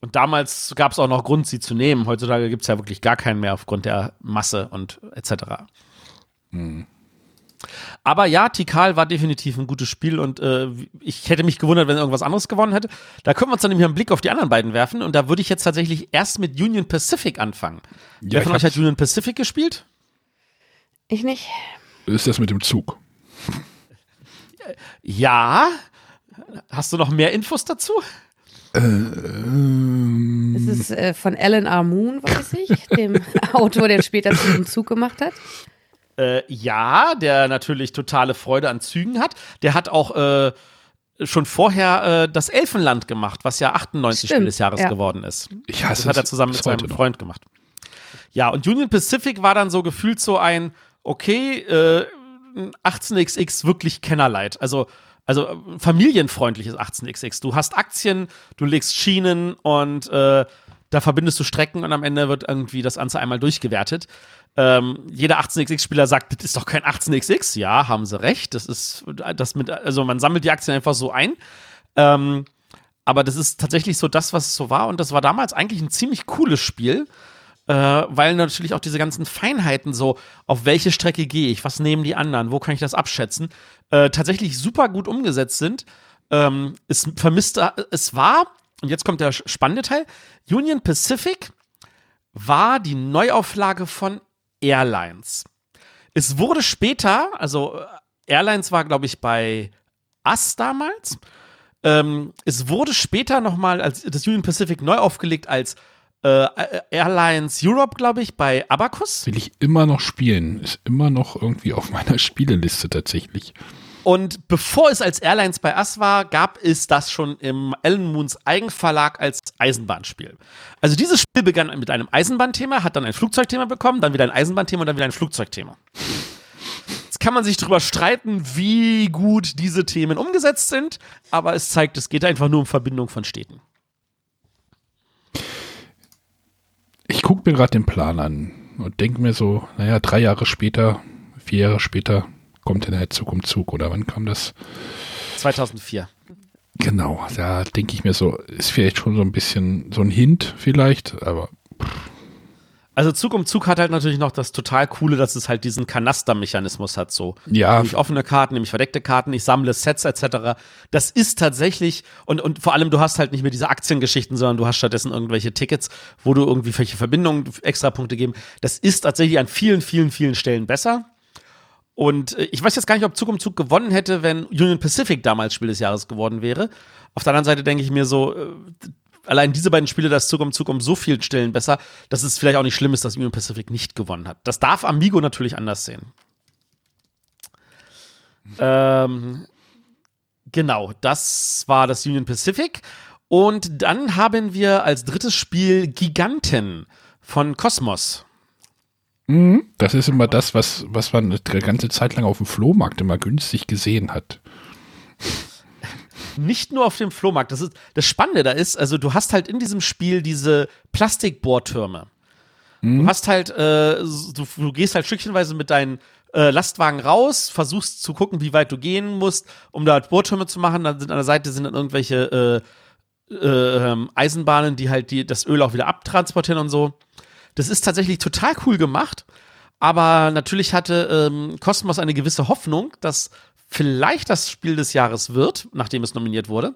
Und damals gab es auch noch Grund, sie zu nehmen. Heutzutage gibt es ja wirklich gar keinen mehr aufgrund der Masse und etc. Aber ja, Tikal war definitiv ein gutes Spiel und äh, ich hätte mich gewundert, wenn irgendwas anderes gewonnen hätte. Da können wir uns dann nämlich einen Blick auf die anderen beiden werfen und da würde ich jetzt tatsächlich erst mit Union Pacific anfangen. Ja, Wer von euch hat Union Pacific gespielt? Ich nicht. Ist das mit dem Zug? Ja. Hast du noch mehr Infos dazu? Ähm, Es ist äh, von Alan R. Moon, weiß ich, dem Autor, der später zu dem Zug gemacht hat. Äh, ja, der natürlich totale Freude an Zügen hat. Der hat auch äh, schon vorher äh, das Elfenland gemacht, was ja 98 Stimmt, Spiel des Jahres ja. geworden ist. Ich hasse Das hat er zusammen mit seinem heute noch. Freund gemacht. Ja, und Union Pacific war dann so gefühlt so ein, okay, äh, ein 18xx wirklich Kennerlight. Also, also äh, familienfreundliches 18xx. Du hast Aktien, du legst Schienen und äh, da verbindest du Strecken und am Ende wird irgendwie das Ganze einmal durchgewertet. Ähm, jeder 18xx-Spieler sagt, das ist doch kein 18xx. Ja, haben sie recht. Das ist das mit, also man sammelt die Aktien einfach so ein. Ähm, aber das ist tatsächlich so das, was es so war. Und das war damals eigentlich ein ziemlich cooles Spiel. äh, weil natürlich auch diese ganzen Feinheiten so, auf welche Strecke gehe ich, was nehmen die anderen, wo kann ich das abschätzen, äh, tatsächlich super gut umgesetzt sind. Ähm, es vermisste, es war, und jetzt kommt der spannende Teil, Union Pacific war die Neuauflage von Airlines. Es wurde später, also äh, Airlines war, glaube ich, bei Us damals. Ähm, es wurde später nochmal als das Union Pacific neu aufgelegt als äh, Airlines Europe, glaube ich, bei Abacus. Will ich immer noch spielen. Ist immer noch irgendwie auf meiner Spieleliste tatsächlich. Und bevor es als Airlines bei Us war, gab es das schon im Alan Moons Eigenverlag als Eisenbahnspiel. Also dieses Spiel begann mit einem Eisenbahnthema, hat dann ein Flugzeugthema bekommen, dann wieder ein Eisenbahnthema und dann wieder ein Flugzeugthema. Jetzt kann man sich darüber streiten, wie gut diese Themen umgesetzt sind, aber es zeigt, es geht einfach nur um Verbindung von Städten. Ich gucke mir gerade den Plan an und denke mir so, naja, drei Jahre später, vier Jahre später kommt der Zug um Zug oder wann kam das? 2004. Genau, da denke ich mir so, ist vielleicht schon so ein bisschen so ein Hint vielleicht, aber also Zug um Zug hat halt natürlich noch das total coole, dass es halt diesen Kanastermechanismus hat, so. Ja. Nämlich offene Karten, nämlich verdeckte Karten, ich sammle Sets etc. Das ist tatsächlich, und, und vor allem, du hast halt nicht mehr diese Aktiengeschichten, sondern du hast stattdessen irgendwelche Tickets, wo du irgendwie welche Verbindungen, extra Punkte geben. Das ist tatsächlich an vielen, vielen, vielen Stellen besser. Und äh, ich weiß jetzt gar nicht, ob Zug um Zug gewonnen hätte, wenn Union Pacific damals Spiel des Jahres geworden wäre. Auf der anderen Seite denke ich mir so, äh, allein diese beiden Spiele, das Zug um Zug um so vielen Stellen besser, dass es vielleicht auch nicht schlimm ist, dass Union Pacific nicht gewonnen hat. Das darf Amigo natürlich anders sehen. Ähm, genau, das war das Union Pacific. Und dann haben wir als drittes Spiel Giganten von Cosmos. Mhm. Das ist immer das, was, was man die ganze Zeit lang auf dem Flohmarkt immer günstig gesehen hat nicht nur auf dem Flohmarkt. Das, ist, das Spannende da ist, also du hast halt in diesem Spiel diese Plastikbohrtürme. Mhm. Du hast halt, äh, du, du, gehst halt stückchenweise mit deinen äh, Lastwagen raus, versuchst zu gucken, wie weit du gehen musst, um da halt Bohrtürme zu machen. Dann sind an der Seite sind dann irgendwelche äh, äh, ähm, Eisenbahnen, die halt die, das Öl auch wieder abtransportieren und so. Das ist tatsächlich total cool gemacht. Aber natürlich hatte ähm, Cosmos eine gewisse Hoffnung, dass vielleicht das Spiel des Jahres wird, nachdem es nominiert wurde.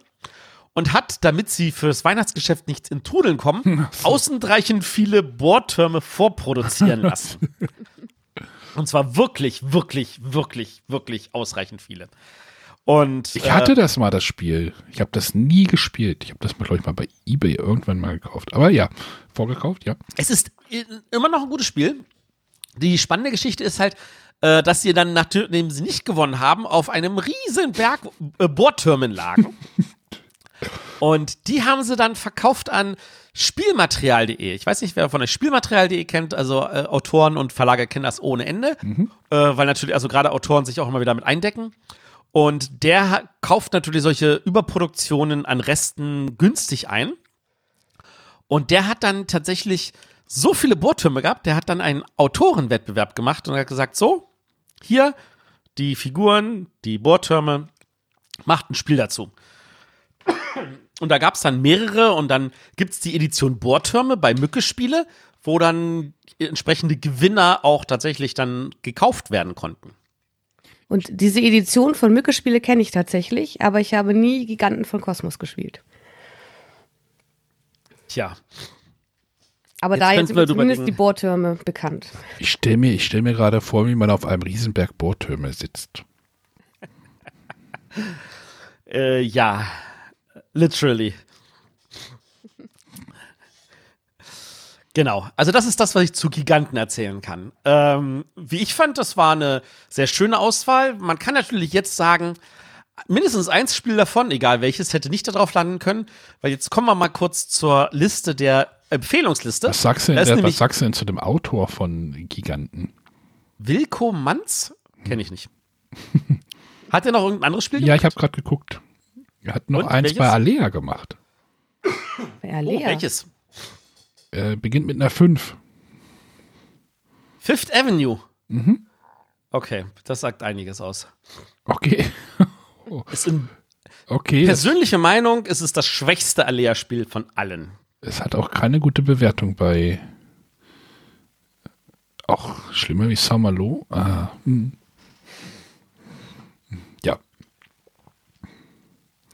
Und hat, damit sie fürs Weihnachtsgeschäft nicht in Trudeln kommen, so. ausreichend viele Bohrtürme vorproduzieren lassen. Und zwar wirklich, wirklich, wirklich, wirklich ausreichend viele. Und, ich hatte äh, das mal, das Spiel. Ich habe das nie gespielt. Ich habe das, glaube ich, mal bei eBay irgendwann mal gekauft. Aber ja, vorgekauft, ja. Es ist immer noch ein gutes Spiel. Die spannende Geschichte ist halt, äh, dass sie dann, nachdem sie nicht gewonnen haben, auf einem riesen Berg äh, Bohrtürmen lagen. Und die haben sie dann verkauft an Spielmaterial.de. Ich weiß nicht, wer von euch Spielmaterial.de kennt, also äh, Autoren und Verlage kennen das ohne Ende, mhm. äh, weil natürlich, also gerade Autoren sich auch immer wieder mit eindecken. Und der kauft natürlich solche Überproduktionen an Resten günstig ein. Und der hat dann tatsächlich so viele Bohrtürme gehabt, der hat dann einen Autorenwettbewerb gemacht und hat gesagt, so, hier die Figuren, die Bohrtürme, macht ein Spiel dazu. Und da gab es dann mehrere und dann gibt es die Edition Bohrtürme bei Mücke-Spiele, wo dann entsprechende Gewinner auch tatsächlich dann gekauft werden konnten. Und diese Edition von Mücke-Spiele kenne ich tatsächlich, aber ich habe nie Giganten von Kosmos gespielt. Tja, aber jetzt da jetzt sind zumindest die Bohrtürme bekannt. Ich stelle mir, stell mir gerade vor, wie man auf einem Riesenberg Bohrtürme sitzt. äh, ja, literally. Genau, also das ist das, was ich zu Giganten erzählen kann. Ähm, wie ich fand, das war eine sehr schöne Auswahl. Man kann natürlich jetzt sagen, mindestens eins Spiel davon, egal welches, hätte nicht darauf landen können, weil jetzt kommen wir mal kurz zur Liste der Empfehlungsliste. Was sagst du, denn, was sagst du denn zu dem Autor von Giganten? Wilko Manz? Kenne ich nicht. Hat er noch irgendein anderes Spiel gemacht? Ja, ich habe gerade geguckt. Er hat noch Und, eins welches? bei Alea gemacht. Bei Alea? Oh, welches? Äh, beginnt mit einer 5. Fifth Avenue? Mhm. Okay, das sagt einiges aus. Okay. Ist in okay. Persönliche Meinung ist es das schwächste Alea-Spiel von allen. Es hat auch keine gute Bewertung bei Auch schlimmer wie Saint-Malo. Ah, hm. Ja.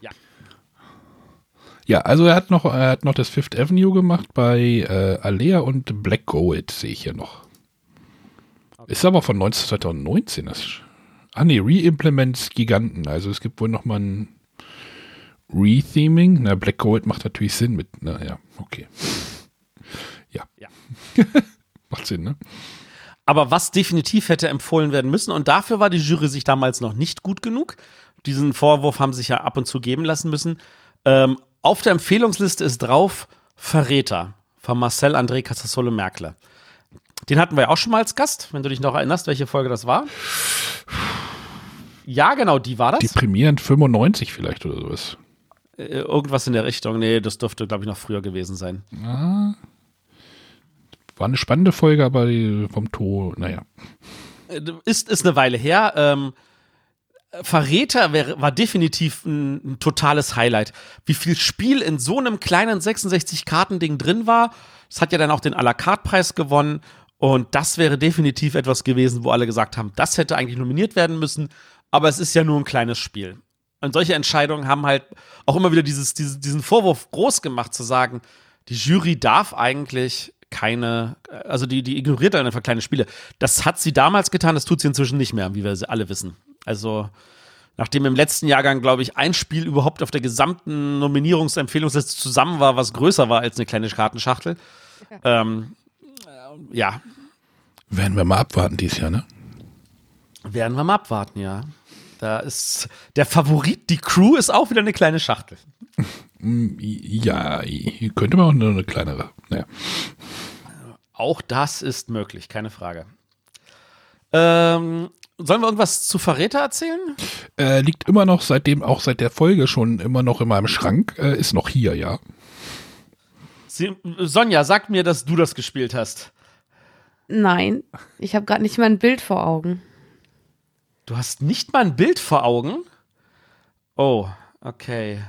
Ja. Ja, also er hat noch, er hat noch das Fifth Avenue gemacht bei äh, Alea und Black Gold, sehe ich hier noch. Ist aber von 19, 2019. Das, ah nee, Re-Implements Giganten. Also es gibt wohl noch mal ein Retheming. Na, Black Gold macht natürlich Sinn mit, na ja, okay. Ja. Ja. macht Sinn, ne? Aber was definitiv hätte empfohlen werden müssen, und dafür war die Jury sich damals noch nicht gut genug. Diesen Vorwurf haben sich ja ab und zu geben lassen müssen. Ähm, auf der Empfehlungsliste ist drauf Verräter von Marcel André Casassolo Merkle. Den hatten wir ja auch schon mal als Gast, wenn du dich noch erinnerst, welche Folge das war. Ja, genau, die war das. Deprimierend 95 vielleicht oder sowas. Äh, irgendwas in der Richtung. Nee, das dürfte, glaube ich, noch früher gewesen sein. War eine spannende Folge, aber vom Ton, naja. Äh, Ist, ist eine Weile her. Ähm, Verräter wär, war definitiv ein, ein totales Highlight. Wie viel Spiel in so einem kleinen 66-Karten-Ding drin war, das hat ja dann auch den à la carte-Preis gewonnen. Und das wäre definitiv etwas gewesen, wo alle gesagt haben, das hätte eigentlich nominiert werden müssen. Aber es ist ja nur ein kleines Spiel. Und solche Entscheidungen haben halt auch immer wieder dieses, dieses, diesen Vorwurf groß gemacht, zu sagen, die Jury darf eigentlich keine, also die, die ignoriert einfach kleine Spiele. Das hat sie damals getan, das tut sie inzwischen nicht mehr, wie wir alle wissen. Also, nachdem im letzten Jahrgang, glaube ich, ein Spiel überhaupt auf der gesamten Nominierungsempfehlungsliste zusammen war, was größer war als eine kleine Kartenschachtel. Ähm, äh, ja, Werden wir mal abwarten dieses Jahr, ne? werden wir mal abwarten, ja. Da ist der Favorit, die Crew ist auch wieder eine kleine Schachtel. Ja, könnte man auch nur eine kleinere. Naja. Auch das ist möglich, keine Frage. Ähm, sollen wir irgendwas zu Verräter erzählen? Äh, liegt immer noch seitdem, auch seit der Folge schon immer noch in meinem Schrank, äh, ist noch hier, ja. Sie, Sonja, sag mir, dass du das gespielt hast. Nein, ich habe gerade nicht mal ein Bild vor Augen. Du hast nicht mal ein Bild vor Augen? Oh, okay.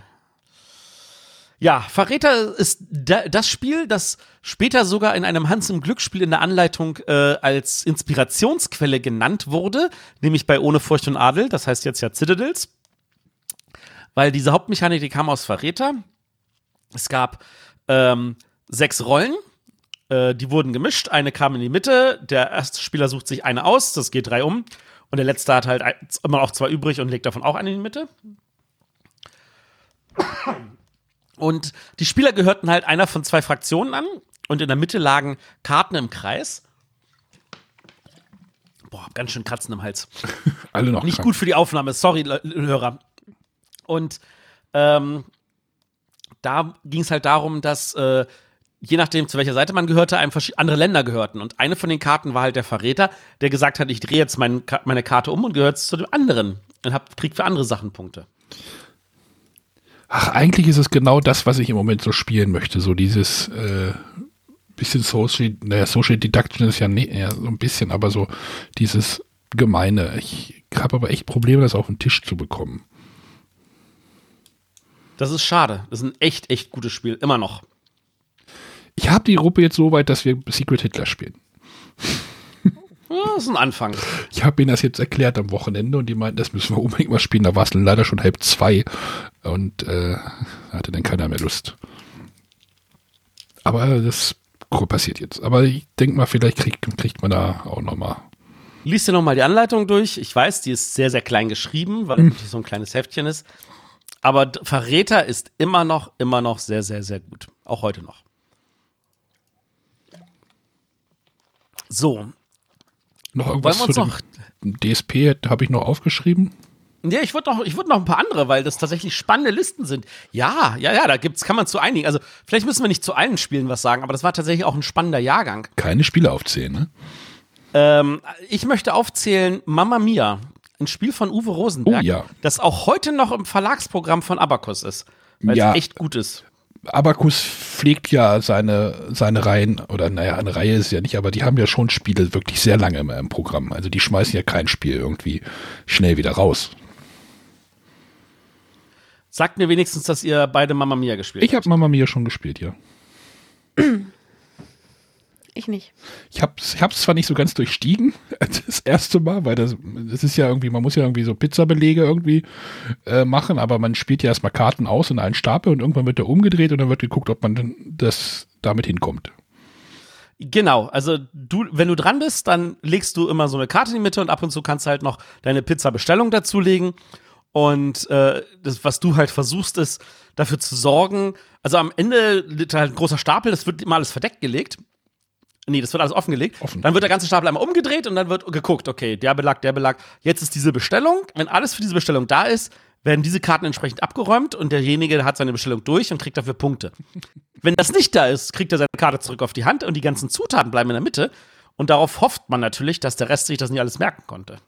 Ja, Verräter ist da, das Spiel, das später sogar in einem Hans im Glücksspiel in der Anleitung äh, als Inspirationsquelle genannt wurde, nämlich bei Ohne Furcht und Adel, das heißt jetzt ja Citadels. Weil diese Hauptmechanik, die kam aus Verräter. Es gab ähm, sechs Rollen, äh, die wurden gemischt, eine kam in die Mitte, der erste Spieler sucht sich eine aus, das geht drei um. Und der letzte hat halt immer noch zwei übrig und legt davon auch eine in die Mitte. Und die Spieler gehörten halt einer von zwei Fraktionen an. Und in der Mitte lagen Karten im Kreis. Boah, hab ganz schön Kratzen im Hals. Alle noch Nicht krank. gut für die Aufnahme, sorry, Le Hörer. Und ähm, da ging es halt darum, dass äh, je nachdem, zu welcher Seite man gehörte, einem andere Länder gehörten. Und eine von den Karten war halt der Verräter, der gesagt hat, ich drehe jetzt mein, meine Karte um und gehört zu dem anderen. Und hab, kriegt für andere Sachen Punkte. Ach, eigentlich ist es genau das, was ich im Moment so spielen möchte. So dieses äh, bisschen Social, naja, Social Deduction ist ja, ne, ja so ein bisschen, aber so dieses Gemeine. Ich habe aber echt Probleme, das auf den Tisch zu bekommen. Das ist schade. Das ist ein echt, echt gutes Spiel. Immer noch. Ich habe die Gruppe jetzt so weit, dass wir Secret Hitler spielen. Ja, das ist ein Anfang. Ich habe ihnen das jetzt erklärt am Wochenende und die meinten, das müssen wir unbedingt mal spielen. Da war es leider schon halb zwei und äh, hatte dann keiner mehr Lust. Aber das passiert jetzt. Aber ich denke mal, vielleicht kriegt, kriegt man da auch noch mal. Lies dir nochmal die Anleitung durch. Ich weiß, die ist sehr, sehr klein geschrieben, weil es wirklich so ein kleines Heftchen ist. Aber Verräter ist immer noch, immer noch sehr, sehr, sehr gut. Auch heute noch. So. Noch Wollen irgendwas wir uns zu noch. dem DSP habe ich noch aufgeschrieben. Ja, ich würde noch, ich würd noch ein paar andere, weil das tatsächlich spannende Listen sind. Ja, ja, ja, da gibt's, kann man zu einigen. Also, vielleicht müssen wir nicht zu allen Spielen was sagen, aber das war tatsächlich auch ein spannender Jahrgang. Keine Spiele aufzählen, ne? Ähm, ich möchte aufzählen Mamma Mia, ein Spiel von Uwe Rosenberg, Oh, ja. das auch heute noch im Verlagsprogramm von Abacus ist, weil Ja. es echt gut ist. Abacus pflegt ja seine, seine Reihen, oder naja, eine Reihe ist ja nicht, aber die haben ja schon Spiele wirklich sehr lange immer im Programm. Also die schmeißen ja kein Spiel irgendwie schnell wieder raus. Sagt mir wenigstens, dass ihr beide Mamma Mia gespielt Ich habe Mama Mia schon gespielt, ja. ich nicht. Ich habe ich hab's zwar nicht so ganz durchstiegen, das erste Mal, weil das, das ist ja irgendwie, man muss ja irgendwie so Pizzabelege irgendwie äh, machen, aber man spielt ja erstmal Karten aus in einen Stapel und irgendwann wird der umgedreht und dann wird geguckt, ob man dann das damit hinkommt. Genau, also du, wenn du dran bist, dann legst du immer so eine Karte in die Mitte und ab und zu kannst du halt noch deine Pizza-Bestellung dazulegen. Und äh, das, was du halt versuchst, ist dafür zu sorgen. Also am Ende liegt halt ein großer Stapel, das wird immer alles verdeckt gelegt. Nee, das wird alles offengelegt. Offen. Dann wird der ganze Stapel einmal umgedreht und dann wird geguckt, okay, der Belag, der Belag. Jetzt ist diese Bestellung. Wenn alles für diese Bestellung da ist, werden diese Karten entsprechend abgeräumt und derjenige hat seine Bestellung durch und kriegt dafür Punkte. Wenn das nicht da ist, kriegt er seine Karte zurück auf die Hand und die ganzen Zutaten bleiben in der Mitte. Und darauf hofft man natürlich, dass der Rest sich das nicht alles merken konnte.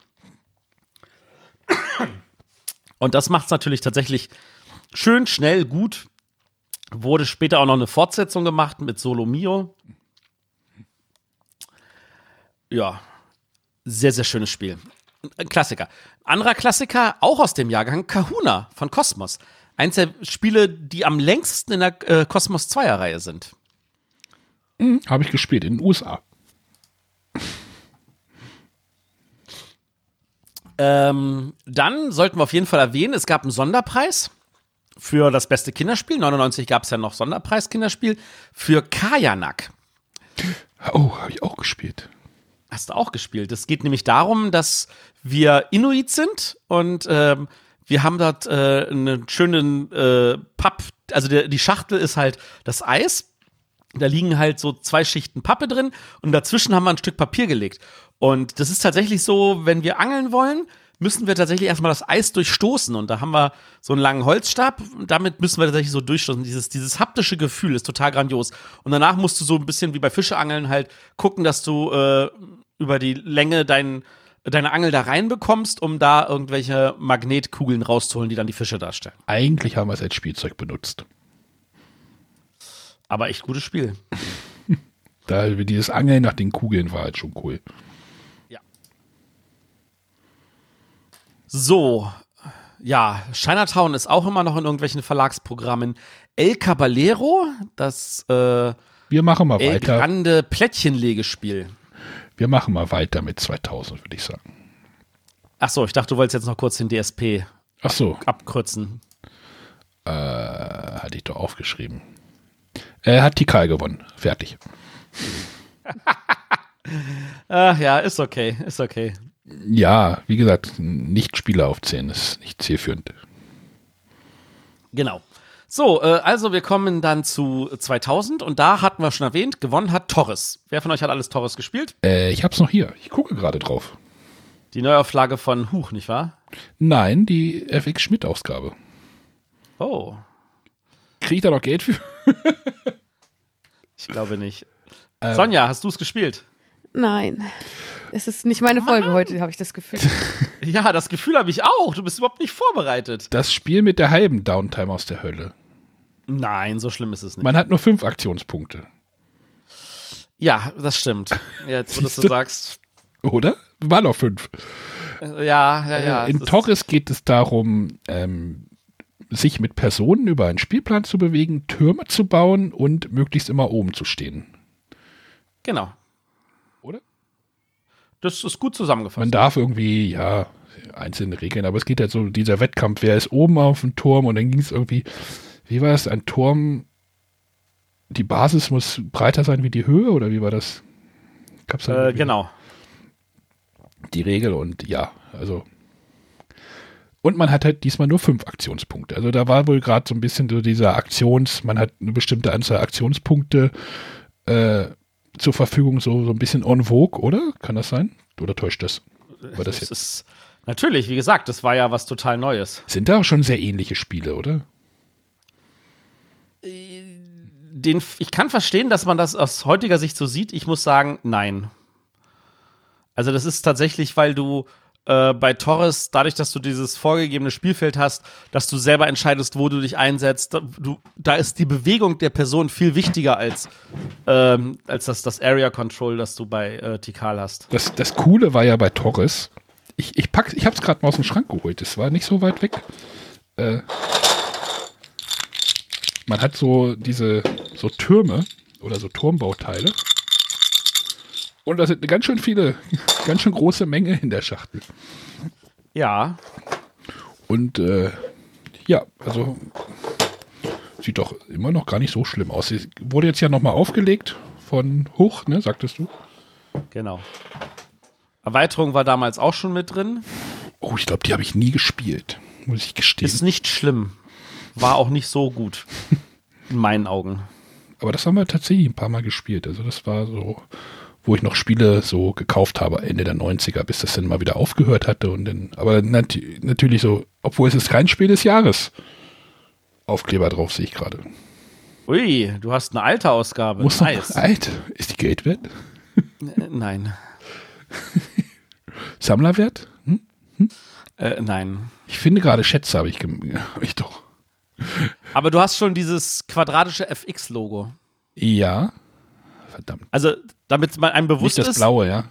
Und das macht es natürlich tatsächlich schön, schnell, gut. Wurde später auch noch eine Fortsetzung gemacht mit Solo Mio. Ja, sehr, sehr schönes Spiel. Ein Klassiker. Anderer Klassiker, auch aus dem Jahrgang, Kahuna von Cosmos. Eins der Spiele, die am längsten in der äh, Cosmos 2er-Reihe sind. Habe ich gespielt in den USA. Ähm, dann sollten wir auf jeden Fall erwähnen, es gab einen Sonderpreis für das beste Kinderspiel. 99 gab es ja noch Sonderpreis Kinderspiel für Kajanak. Oh, habe ich auch gespielt. Hast du auch gespielt. Es geht nämlich darum, dass wir Inuit sind und ähm, wir haben dort äh, einen schönen äh, Papp, also der, die Schachtel ist halt das Eis. Da liegen halt so zwei Schichten Pappe drin und dazwischen haben wir ein Stück Papier gelegt. Und das ist tatsächlich so, wenn wir angeln wollen, müssen wir tatsächlich erstmal das Eis durchstoßen. Und da haben wir so einen langen Holzstab. Und damit müssen wir tatsächlich so durchstoßen. Dieses, dieses haptische Gefühl ist total grandios. Und danach musst du so ein bisschen wie bei Fischeangeln halt gucken, dass du äh, über die Länge dein, deine Angel da reinbekommst, um da irgendwelche Magnetkugeln rauszuholen, die dann die Fische darstellen. Eigentlich haben wir es als Spielzeug benutzt. Aber echt gutes Spiel. Da dieses Angeln nach den Kugeln war halt schon cool. So, ja, Chinatown ist auch immer noch in irgendwelchen Verlagsprogrammen. El Caballero, das äh, Wir machen mal El weiter. Grande Plättchenlegespiel. Wir machen mal weiter mit 2000, würde ich sagen. Ach so, ich dachte, du wolltest jetzt noch kurz den DSP Ach so, abkürzen. äh, hatte ich doch aufgeschrieben. Er hat Tikal gewonnen. Fertig. Ach ja, ist okay, ist okay. Ja, wie gesagt, nicht Spieler aufzählen, ist nicht zielführend. Genau. So, äh, also wir kommen dann zu 2000 und da hatten wir schon erwähnt, gewonnen hat Torres. Wer von euch hat alles Torres gespielt? Äh, ich hab's noch hier. Ich gucke gerade drauf. Die Neuauflage von Huch, nicht wahr? Nein, die FX Schmidt-Ausgabe. Oh, Kriege ich da noch Geld für? ich glaube nicht. Ähm. Sonja, hast du es gespielt? Nein. Es ist nicht meine Folge heute, habe ich das Gefühl. Ja, das Gefühl habe ich auch. Du bist überhaupt nicht vorbereitet. Das Spiel mit der halben Downtime aus der Hölle. Nein, so schlimm ist es nicht. Man hat nur fünf Aktionspunkte. Ja, das stimmt. Jetzt, wo du so sagst. Oder? War noch fünf. Äh, Ja, ja, ja. In das ist- Torres geht es darum, ähm, sich mit Personen über einen Spielplan zu bewegen, Türme zu bauen und möglichst immer oben zu stehen. Genau. Oder? Das ist gut zusammengefasst. Man darf irgendwie, ja, einzelne Regeln, aber es geht halt so, dieser Wettkampf, wer ist oben auf dem Turm und dann ging es irgendwie, wie war das, ein Turm, die Basis muss breiter sein wie die Höhe oder wie war das? Gab's da äh, genau. Die Regel und ja, also und man hat halt diesmal nur fünf Aktionspunkte. Also da war wohl gerade so ein bisschen so dieser Aktions, man hat eine bestimmte Anzahl Aktionspunkte äh, zur Verfügung, so, so ein bisschen en vogue, oder? Kann das sein? Oder täuscht das? War das Das jetzt? ist natürlich, wie gesagt, das war ja was total Neues. Sind da auch schon sehr ähnliche Spiele, oder? Den, ich kann verstehen, dass man das aus heutiger Sicht so sieht. Ich muss sagen, nein. Also das ist tatsächlich, weil du äh, bei Torres, dadurch, dass du dieses vorgegebene Spielfeld hast, dass du selber entscheidest, wo du dich einsetzt, da, du, da ist die Bewegung der Person viel wichtiger als, ähm, als das, das Area Control, das du bei äh, Tikal hast. Das, das Coole war ja bei Torres, ich, ich, ich habe es gerade mal aus dem Schrank geholt, es war nicht so weit weg. Äh, man hat so diese so Türme oder so Turmbauteile Und da sind ganz schön viele, ganz schön große Menge in der Schachtel. Ja. Und äh, ja, also sieht doch immer noch gar nicht so schlimm aus. Sie wurde jetzt ja nochmal aufgelegt von Hoch, ne, sagtest du? Genau. Erweiterung war damals auch schon mit drin. Oh, ich glaube, die habe ich nie gespielt, muss ich gestehen. Ist nicht schlimm. War auch nicht so gut. In meinen Augen. Aber das haben wir tatsächlich ein paar Mal gespielt. Also das war so, wo ich noch Spiele so gekauft habe, Ende der 90er, bis das dann mal wieder aufgehört hatte. Und dann, aber nat natürlich so, obwohl es ist kein Spiel des Jahres. Aufkleber drauf sehe ich gerade. Ui, du hast eine alte Ausgabe. Muss nice. alt. Ist die Geld wert? Äh, nein. Sammlerwert? Hm? Hm? Äh, nein. Ich finde gerade Schätze habe ich, hab ich doch. Aber du hast schon dieses quadratische FX-Logo. Ja. Verdammt. Also, damit man einem bewusst Nicht das ist. Blaue, ja.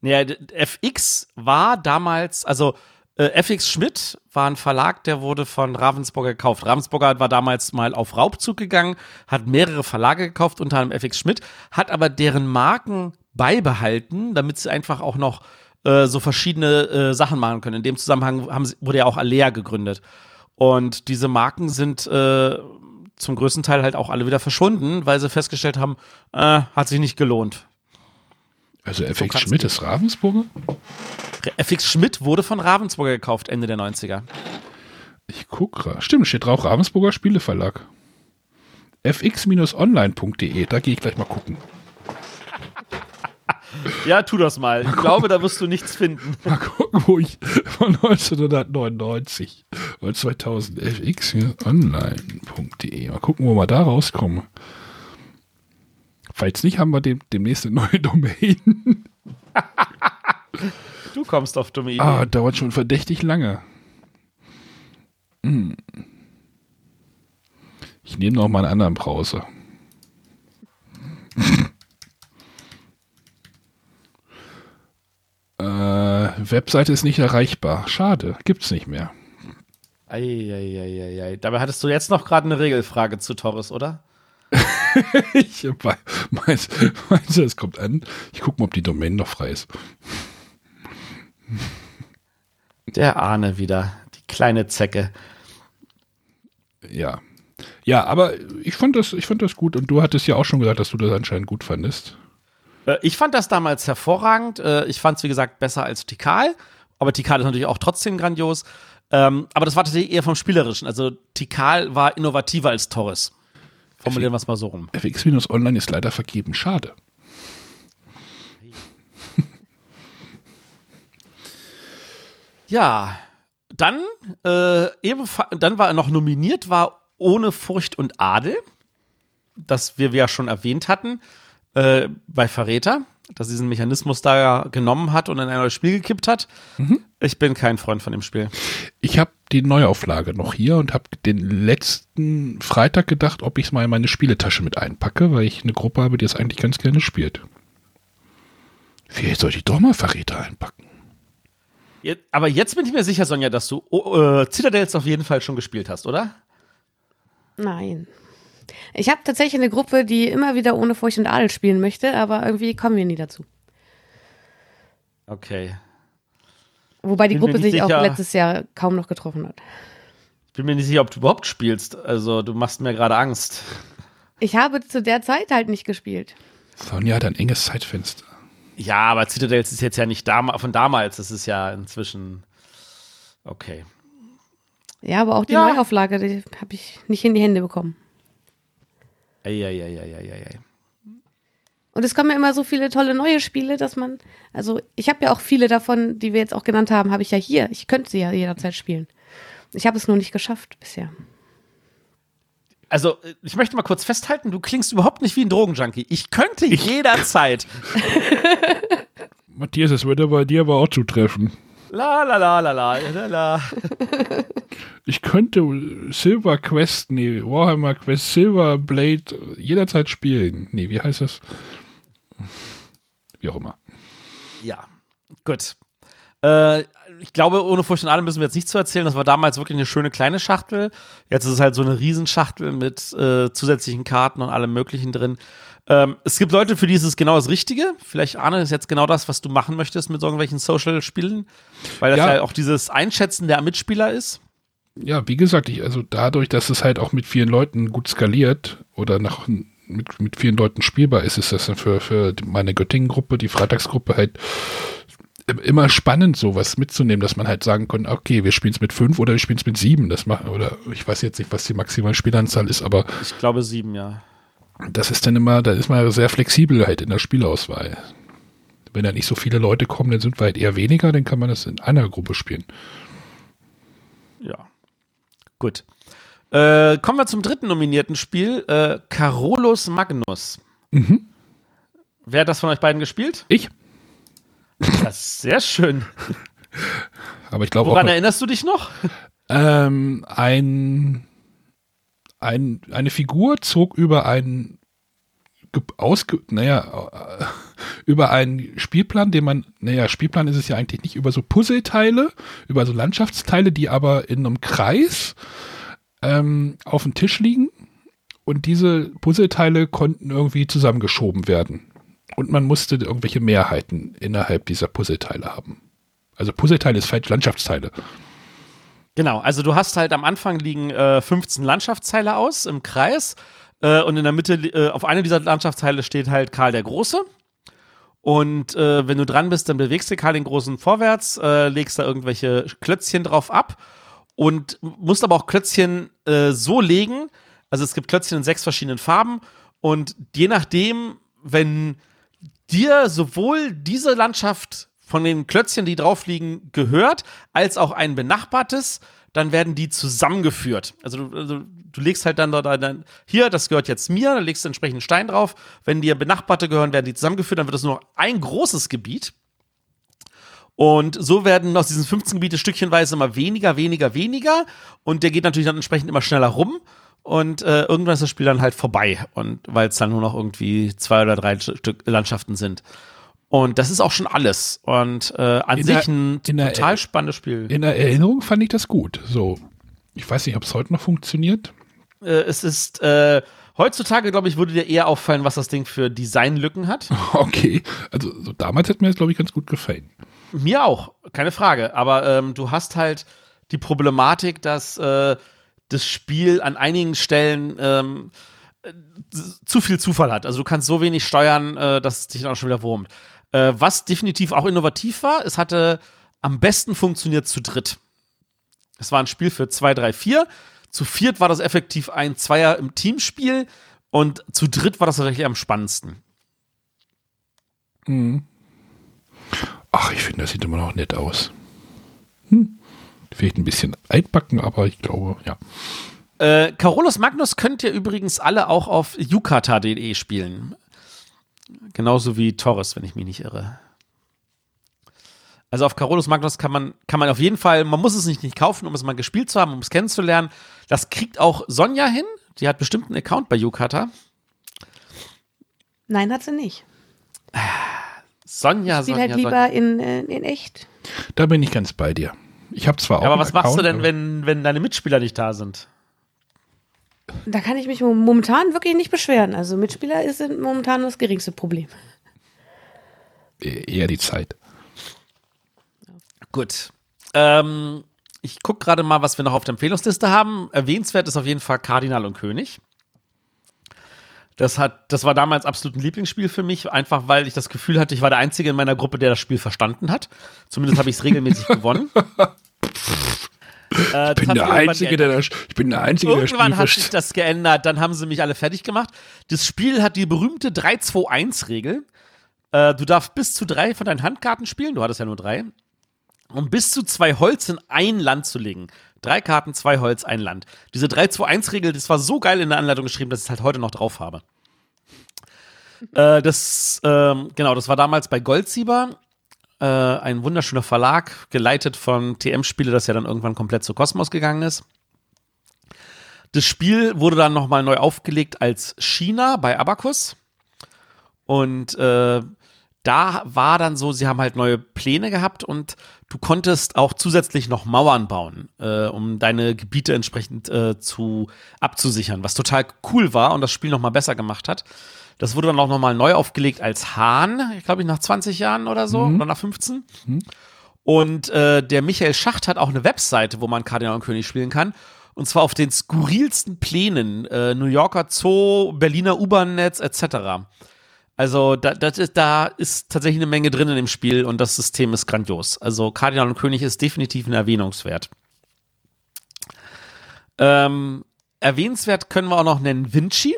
Naja, FX war damals, also äh, FX Schmidt war ein Verlag, der wurde von Ravensburger gekauft. Ravensburger war damals mal auf Raubzug gegangen, hat mehrere Verlage gekauft, unter anderem FX Schmidt, hat aber deren Marken beibehalten, damit sie einfach auch noch äh, so verschiedene äh, Sachen machen können. In dem Zusammenhang sie- wurde ja auch Alea gegründet. Und diese Marken sind äh, zum größten Teil halt auch alle wieder verschwunden, weil sie festgestellt haben, äh, hat sich nicht gelohnt. Also FX kann's Schmidt ist Ravensburger? FX Schmidt wurde von Ravensburger gekauft, Ende der 90er. Ich gucke gerade. Stimmt, steht drauf Ravensburger Spieleverlag. fx-online.de, da gehe ich gleich mal gucken. Ja, tu das mal. Ich glaube, da wirst du nichts finden. Mal gucken, wo ich von 1999 oder 2000 fx-online.de. Mal gucken, wo wir da rauskommen. Falls nicht, haben wir dem, demnächst eine neue Domain. Du kommst auf dumme Ideen. Ah, dauert schon verdächtig lange. Hm. Ich nehme noch mal einen anderen Browser. Äh, Webseite ist nicht erreichbar. Schade, gibt's nicht mehr. Eieieiei. Dabei hattest du jetzt noch gerade eine Regelfrage zu Torres, oder? Ich meinst, meinst du, es kommt an? Ich gucke mal, ob die Domain noch frei ist. Der Ahne wieder. Die kleine Zecke. Ja. Ja, aber ich fand das, ich fand das gut und du hattest ja auch schon gesagt, dass du das anscheinend gut fandest. Äh, Ich fand das damals hervorragend. Äh, Ich fand es, wie gesagt, besser als Tikal. Aber Tikal ist natürlich auch trotzdem grandios. Ähm, Aber das war tatsächlich eher vom Spielerischen. Also Tikal war innovativer als Torres. Formulieren wir es mal so rum. FX-Online ist leider vergeben. Schade. Ja, dann, äh, dann war er noch nominiert, war Ohne Furcht und Adel, das wir ja schon erwähnt hatten, äh, bei Verräter, dass diesen Mechanismus da genommen hat und in ein neues Spiel gekippt hat. Ich bin kein Freund von dem Spiel. Ich habe die Neuauflage noch hier und habe den letzten Freitag gedacht, ob ich es mal in meine Spieletasche mit einpacke, weil ich eine Gruppe habe, die es eigentlich ganz gerne spielt. Vielleicht sollte ich doch mal Verräter einpacken. Jetzt, aber jetzt bin ich mir sicher, Sonja, dass du oh, äh, Citadels auf jeden Fall schon gespielt hast, oder? Nein. Ich habe tatsächlich eine Gruppe, die immer wieder ohne Furcht und Adel spielen möchte, aber irgendwie kommen wir nie dazu. Okay. Wobei die Gruppe sich auch sicher. letztes Jahr kaum noch getroffen hat. Ich bin mir nicht sicher, ob du überhaupt spielst. Also, du machst mir gerade Angst. Ich habe zu der Zeit halt nicht gespielt. Sonja hat ein enges Zeitfenster. Ja, aber Citadels ist jetzt ja nicht dam von damals. Das ist ja inzwischen. Okay. Ja, aber auch die Ja. Neuauflage, die habe ich nicht in die Hände bekommen. Eieieiei. Und es kommen ja immer so viele tolle neue Spiele, dass man, also ich habe ja auch viele davon, die wir jetzt auch genannt haben, habe ich ja hier. Ich könnte sie ja jederzeit spielen. Ich habe es nur nicht geschafft bisher. Also, äh, ich möchte mal kurz festhalten, du klingst überhaupt nicht wie ein Drogenjunkie. Ich könnte jederzeit. Matthias, das würde bei dir aber auch zutreffen. La la la la la la la. Ich könnte Silver Quest, nee, Warhammer Quest Silver Blade jederzeit spielen. Nee, wie heißt das? Wie auch immer. Ja, gut. Äh, ich glaube, ohne Furcht und Adem müssen wir jetzt nicht zu erzählen. Das war damals wirklich eine schöne kleine Schachtel. Jetzt ist es halt so eine Riesenschachtel mit äh, zusätzlichen Karten und allem Möglichen drin. Ähm, es gibt Leute, für die ist es genau das Richtige. Vielleicht Arne ist jetzt genau das, was du machen möchtest mit so irgendwelchen Social-Spielen, weil das ja. ja auch dieses Einschätzen der Mitspieler ist. Ja, wie gesagt, ich, also dadurch, dass es halt auch mit vielen Leuten gut skaliert oder nach, mit, mit vielen Leuten spielbar ist, ist das dann für, für meine Göttingen-Gruppe, die Freitagsgruppe halt immer spannend, sowas mitzunehmen, dass man halt sagen kann, okay, wir spielen es mit fünf oder wir spielen es mit sieben. Das macht, oder ich weiß jetzt nicht, was die maximale Spielanzahl ist, aber. Ich glaube sieben, ja. Das ist dann immer, da ist man sehr flexibel halt in der Spielauswahl. Wenn da nicht so viele Leute kommen, dann sind wir halt eher weniger, dann kann man das in einer Gruppe spielen. Gut. Äh, kommen wir zum dritten nominierten Spiel, äh, Carolus Magnus. Mhm. Wer hat das von euch beiden gespielt? Ich. Das ist sehr schön. Aber ich glaube Woran auch, erinnerst du dich noch? Ähm, ein, ein, eine Figur zog über einen ausge, naja, äh, über einen Spielplan, den man, naja, Spielplan ist es ja eigentlich nicht, über so Puzzleteile, über so Landschaftsteile, die aber in einem Kreis ähm, auf dem Tisch liegen und diese Puzzleteile konnten irgendwie zusammengeschoben werden und man musste irgendwelche Mehrheiten innerhalb dieser Puzzleteile haben. Also Puzzleteile ist falsch, Landschaftsteile. Genau, also du hast halt am Anfang liegen äh, 15 Landschaftsteile aus im Kreis äh, und in der Mitte, äh, auf einer dieser Landschaftsteile steht halt Karl der Große. Und äh, wenn du dran bist, dann bewegst du Karl Großen vorwärts, äh, legst da irgendwelche Klötzchen drauf ab und musst aber auch Klötzchen äh, so legen. Also es gibt Klötzchen in sechs verschiedenen Farben und je nachdem, wenn dir sowohl diese Landschaft von den Klötzchen, die drauf liegen, gehört, als auch ein benachbartes, dann werden die zusammengeführt. Also du, also du legst halt dann da dann hier, das gehört jetzt mir, dann legst du entsprechend Stein drauf. Wenn dir benachbarte gehören, werden die zusammengeführt, dann wird das nur ein großes Gebiet. Und so werden aus diesen 15 Gebiete stückchenweise immer weniger, weniger, weniger. Und der geht natürlich dann entsprechend immer schneller rum. Und äh, irgendwann ist das Spiel dann halt vorbei. Und weil es dann nur noch irgendwie zwei oder drei Stück Landschaften sind. Und das ist auch schon alles. Und äh, an in sich ein der, total spannendes Spiel. In der Erinnerung fand ich das gut. So, ich weiß nicht, ob es heute noch funktioniert. Äh, es ist äh, heutzutage, glaube ich, würde dir eher auffallen, was das Ding für Designlücken hat. Okay, also so damals hat mir das, glaube ich, ganz gut gefallen. Mir auch, keine Frage. Aber ähm, du hast halt die Problematik, dass äh, das Spiel an einigen Stellen ähm, zu viel Zufall hat. Also du kannst so wenig steuern, äh, dass es dich dann auch schon wieder wurmt. Äh, was definitiv auch innovativ war, es hatte am besten funktioniert zu dritt. Es war ein Spiel für 2, 3, 4. Zu viert war das effektiv ein Zweier im Teamspiel und zu dritt war das tatsächlich am spannendsten. Mhm. Ach, ich finde, das sieht immer noch nett aus. Hm. Vielleicht ein bisschen altbacken, aber ich glaube, ja. Äh, Carolus Magnus könnt ihr übrigens alle auch auf yukata.de spielen. Genauso wie Torres, wenn ich mich nicht irre. Also auf Carolus Magnus kann man, kann man auf jeden Fall, man muss es nicht, nicht kaufen, um es mal gespielt zu haben, um es kennenzulernen. Das kriegt auch Sonja hin. Die hat bestimmt einen Account bei Yukata. Nein, hat sie nicht. Sonja, ich Sonja, halt lieber Sonja. in, äh, in echt. Da bin ich ganz bei dir. Ich habe zwar auch. Ja, aber was Account, machst du denn, wenn, wenn deine Mitspieler nicht da sind? Da kann ich mich momentan wirklich nicht beschweren. Also Mitspieler sind momentan das geringste Problem. Eher die Zeit. Gut. Ähm, ich gucke gerade mal, was wir noch auf der Empfehlungsliste haben. Erwähnenswert ist auf jeden Fall Kardinal und König. Das, hat, das war damals absolut ein Lieblingsspiel für mich, einfach weil ich das Gefühl hatte, ich war der Einzige in meiner Gruppe, der das Spiel verstanden hat. Zumindest habe ich es regelmäßig gewonnen. Äh, ich, bin der Einzige, der das, ich bin der Einzige, der Irgendwann hat sich das geändert, dann haben sie mich alle fertig gemacht. Das Spiel hat die berühmte 3-2-1-Regel. Äh, du darfst bis zu drei von deinen Handkarten spielen, du hattest ja nur drei, um bis zu zwei Holz in ein Land zu legen. Drei Karten, zwei Holz, ein Land. Diese 3-2-1-Regel, das war so geil in der Anleitung geschrieben, dass ich es halt heute noch drauf habe. äh, das, ähm, genau, das war damals bei Goldsieber äh, ein wunderschöner Verlag, geleitet von TM-Spiele, das ja dann irgendwann komplett zu Kosmos gegangen ist. Das Spiel wurde dann nochmal neu aufgelegt als China bei Abacus. Und äh, da war dann so, sie haben halt neue Pläne gehabt und du konntest auch zusätzlich noch Mauern bauen, äh, um deine Gebiete entsprechend äh, zu abzusichern, was total cool war und das Spiel noch mal besser gemacht hat. Das wurde dann auch noch mal neu aufgelegt als Hahn, ich glaube ich nach 20 Jahren oder so oder nach 15. Und äh, der Michael Schacht hat auch eine Webseite, wo man Kardinal und König spielen kann. Und zwar auf den skurrilsten Plänen. Äh, New Yorker Zoo, Berliner U-Bahn-Netz etc. Also da, ist, da ist tatsächlich eine Menge drin in dem Spiel und das System ist grandios. Also Kardinal und König ist definitiv ein Erwähnungswert. Ähm, erwähnenswert können wir auch noch nennen Vinci,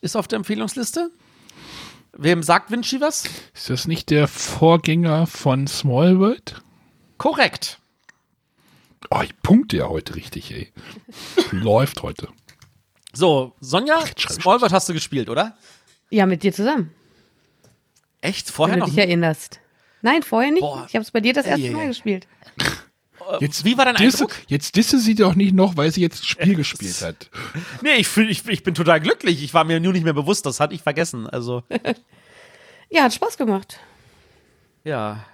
ist auf der Empfehlungsliste. Wem sagt Vinci was? Ist das nicht der Vorgänger von Small World? Korrekt. Oh, ich punkte ja heute richtig, ey. Läuft heute. So, Sonja, Rechtschreibschutz. Smallworld hast du gespielt, oder? Ja, mit dir zusammen, Echt? wenn Vorher du noch dich erinnerst. Nein, vorher nicht. Boah. Ich habe es bei dir das erste Mal ey. gespielt. Jetzt, Wie war dein disse, Eindruck? Jetzt disse sie doch nicht noch, weil sie jetzt das Spiel gespielt hat. Nee, ich, fühl, ich, ich bin total glücklich. Ich war mir nur nicht mehr bewusst, das hatte ich vergessen. Also, Ja, hat Spaß gemacht. ja.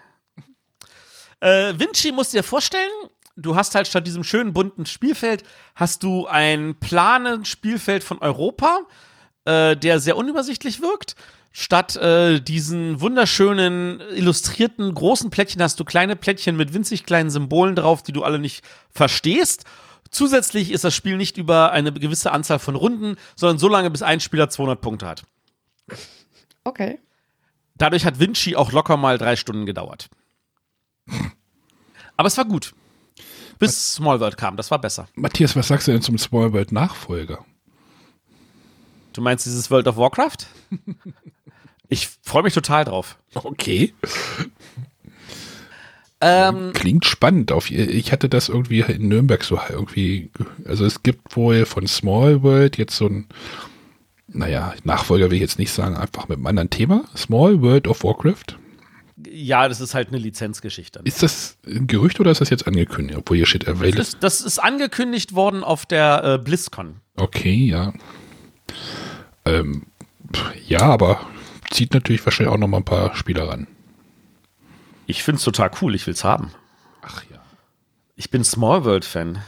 Äh, Vinci musst du dir vorstellen, du hast halt statt diesem schönen bunten Spielfeld, hast du ein planen Spielfeld von Europa, äh, der sehr unübersichtlich wirkt. Statt äh, diesen wunderschönen illustrierten großen Plättchen hast du kleine Plättchen mit winzig kleinen Symbolen drauf, die du alle nicht verstehst. Zusätzlich ist das Spiel nicht über eine gewisse Anzahl von Runden, sondern so lange, bis ein Spieler 200 Punkte hat. Okay. Dadurch hat Vinci auch locker mal drei Stunden gedauert. Aber es war gut. Bis Small World kam, das war besser. Matthias, was sagst du denn zum Small World Nachfolger? Du meinst dieses World of Warcraft? Ich freue mich total drauf. Okay. Ähm, Klingt spannend. Auf, ich hatte das irgendwie in Nürnberg so irgendwie. Also es gibt wohl von Small World jetzt so ein, naja, Nachfolger will ich jetzt nicht sagen, einfach mit einem anderen Thema. Small World of Warcraft. ja, das ist halt eine Lizenzgeschichte. Ist das ein Gerücht oder ist das jetzt angekündigt? Obwohl hier steht available. Das, das ist angekündigt worden auf der äh, BlizzCon. Okay, ja. Ähm, ja, aber zieht natürlich wahrscheinlich auch noch mal ein paar Spieler ran. Ich finde es total cool, ich will's haben. Ach ja. Ich bin Small World-Fan.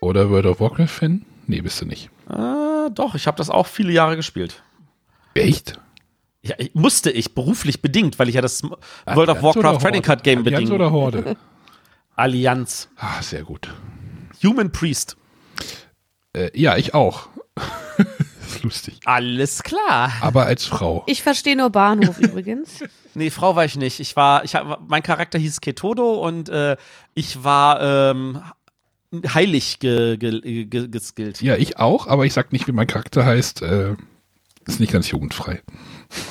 Oder World of Warcraft-Fan? Nee, bist du nicht. Äh, doch, ich habe das auch viele Jahre gespielt. Echt? Ja, ich- musste ich, beruflich bedingt, weil ich ja das World of Allianz Warcraft? Trading Card Game Allianz bedingt. oder Horde? Allianz. ah, sehr gut. Human Priest. Äh, ja, ich auch. ist lustig. Alles klar. Aber als Frau. Ich verstehe nur Bahnhof übrigens. Nee, Frau war ich nicht. Ich war, ich hab, mein Charakter hieß Ketodo und äh, ich war ähm, heilig ge, ge, ge, geskillt. Ja, ich auch, aber ich sag nicht, wie mein Charakter heißt. Äh, ist nicht ganz jugendfrei.